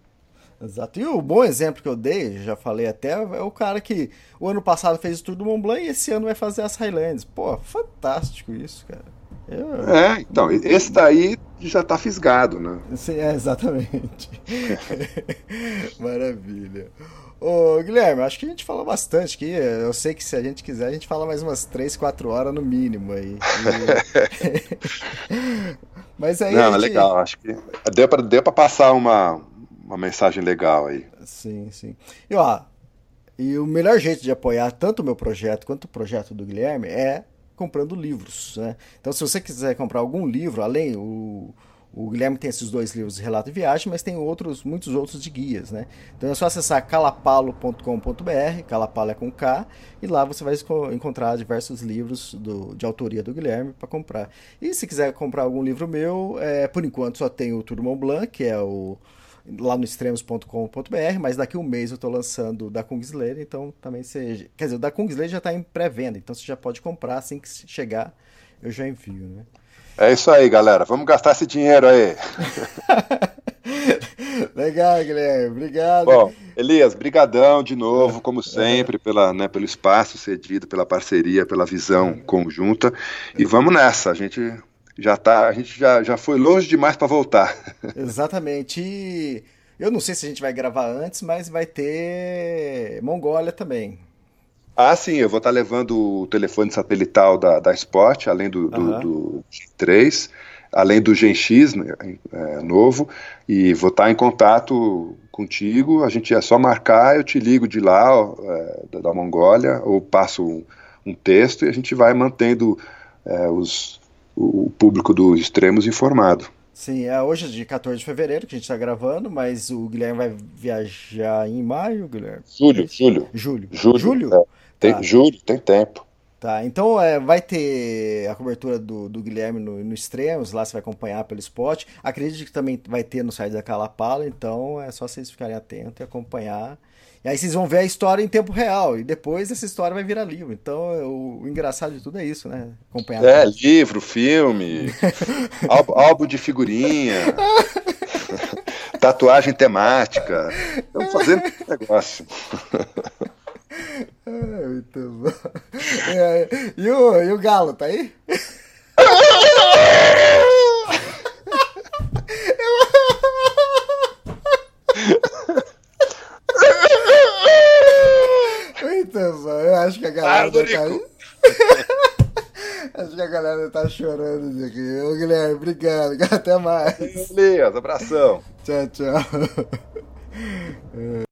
Speaker 2: Exato. E o bom exemplo que eu dei, já falei até, é o cara que o ano passado fez o Tour do Mont Blanc e esse ano vai fazer as Highlands. Pô, fantástico isso, cara.
Speaker 3: Eu... É, então, esse daí já tá fisgado, né?
Speaker 2: Sim, é, exatamente. Maravilha. Ô, Guilherme, acho que a gente falou bastante aqui. Eu sei que se a gente quiser, a gente fala mais umas 3, 4 horas no mínimo aí. E... Mas aí.
Speaker 3: Não, gente... legal. Acho que deu pra, deu pra passar uma, uma mensagem legal aí.
Speaker 2: Sim, sim. E ó, e o melhor jeito de apoiar tanto o meu projeto quanto o projeto do Guilherme é comprando livros, né? Então, se você quiser comprar algum livro, além o O Guilherme tem esses dois livros de relato de viagem, mas tem outros, muitos outros de guias, né? Então é só acessar calapalo.com.br, calapalo é com K, e lá você vai encontrar diversos livros do, de autoria do Guilherme para comprar. E se quiser comprar algum livro meu, é, por enquanto só tem o Tour Mont Blanc, que é o lá no extremos.com.br, mas daqui um mês eu estou lançando o da Kungsleder, então também você. Quer dizer, o da Kungsleder já está em pré-venda, então você já pode comprar assim que chegar, eu já envio, né?
Speaker 3: É isso aí, galera. Vamos gastar esse dinheiro aí.
Speaker 2: Legal, Guilherme. Obrigado.
Speaker 3: Bom, Elias, brigadão de novo, como sempre, pela, né, pelo espaço cedido, pela parceria, pela visão conjunta. E vamos nessa. A gente já tá, a gente já, já foi longe demais para voltar.
Speaker 2: Exatamente. E eu não sei se a gente vai gravar antes, mas vai ter Mongólia também.
Speaker 3: Ah, sim, eu vou estar levando o telefone satelital da, da Sport, além do, do, uhum. do G3, além do Gen X né, é, novo, e vou estar em contato contigo. A gente é só marcar, eu te ligo de lá, é, da, da, Mongólia, ou passo um, um, texto e a gente vai mantendo é, os, o, público dos extremos informado.
Speaker 2: Sim, é hoje de 14 de fevereiro que a gente está gravando, mas o Guilherme vai viajar em maio, Guilherme?
Speaker 3: Julho, julho.
Speaker 2: Julho.
Speaker 3: Julho? julho? É. Tem, tá. Julho, tem tempo.
Speaker 2: Tá, então é, vai ter a cobertura do, do Guilherme no, no Extremos, lá você vai acompanhar pelo spot. Acredito que também vai ter no site da Calapala, então é só vocês ficarem atentos e acompanhar. E aí vocês vão ver a história em tempo real, e depois essa história vai virar livro. Então o, o engraçado de tudo é isso, né?
Speaker 3: Acompanhar. É, livro, filme, álbum, álbum de figurinha. tatuagem temática. Estamos fazendo negócio.
Speaker 2: É, muito bom. É, e, o, e o Galo, tá aí? Eu acho que a galera tá aí. Acho que a galera tá chorando isso aqui. Ô Guilherme, obrigado. Até mais.
Speaker 3: Beleza, abração.
Speaker 2: Tchau, tchau.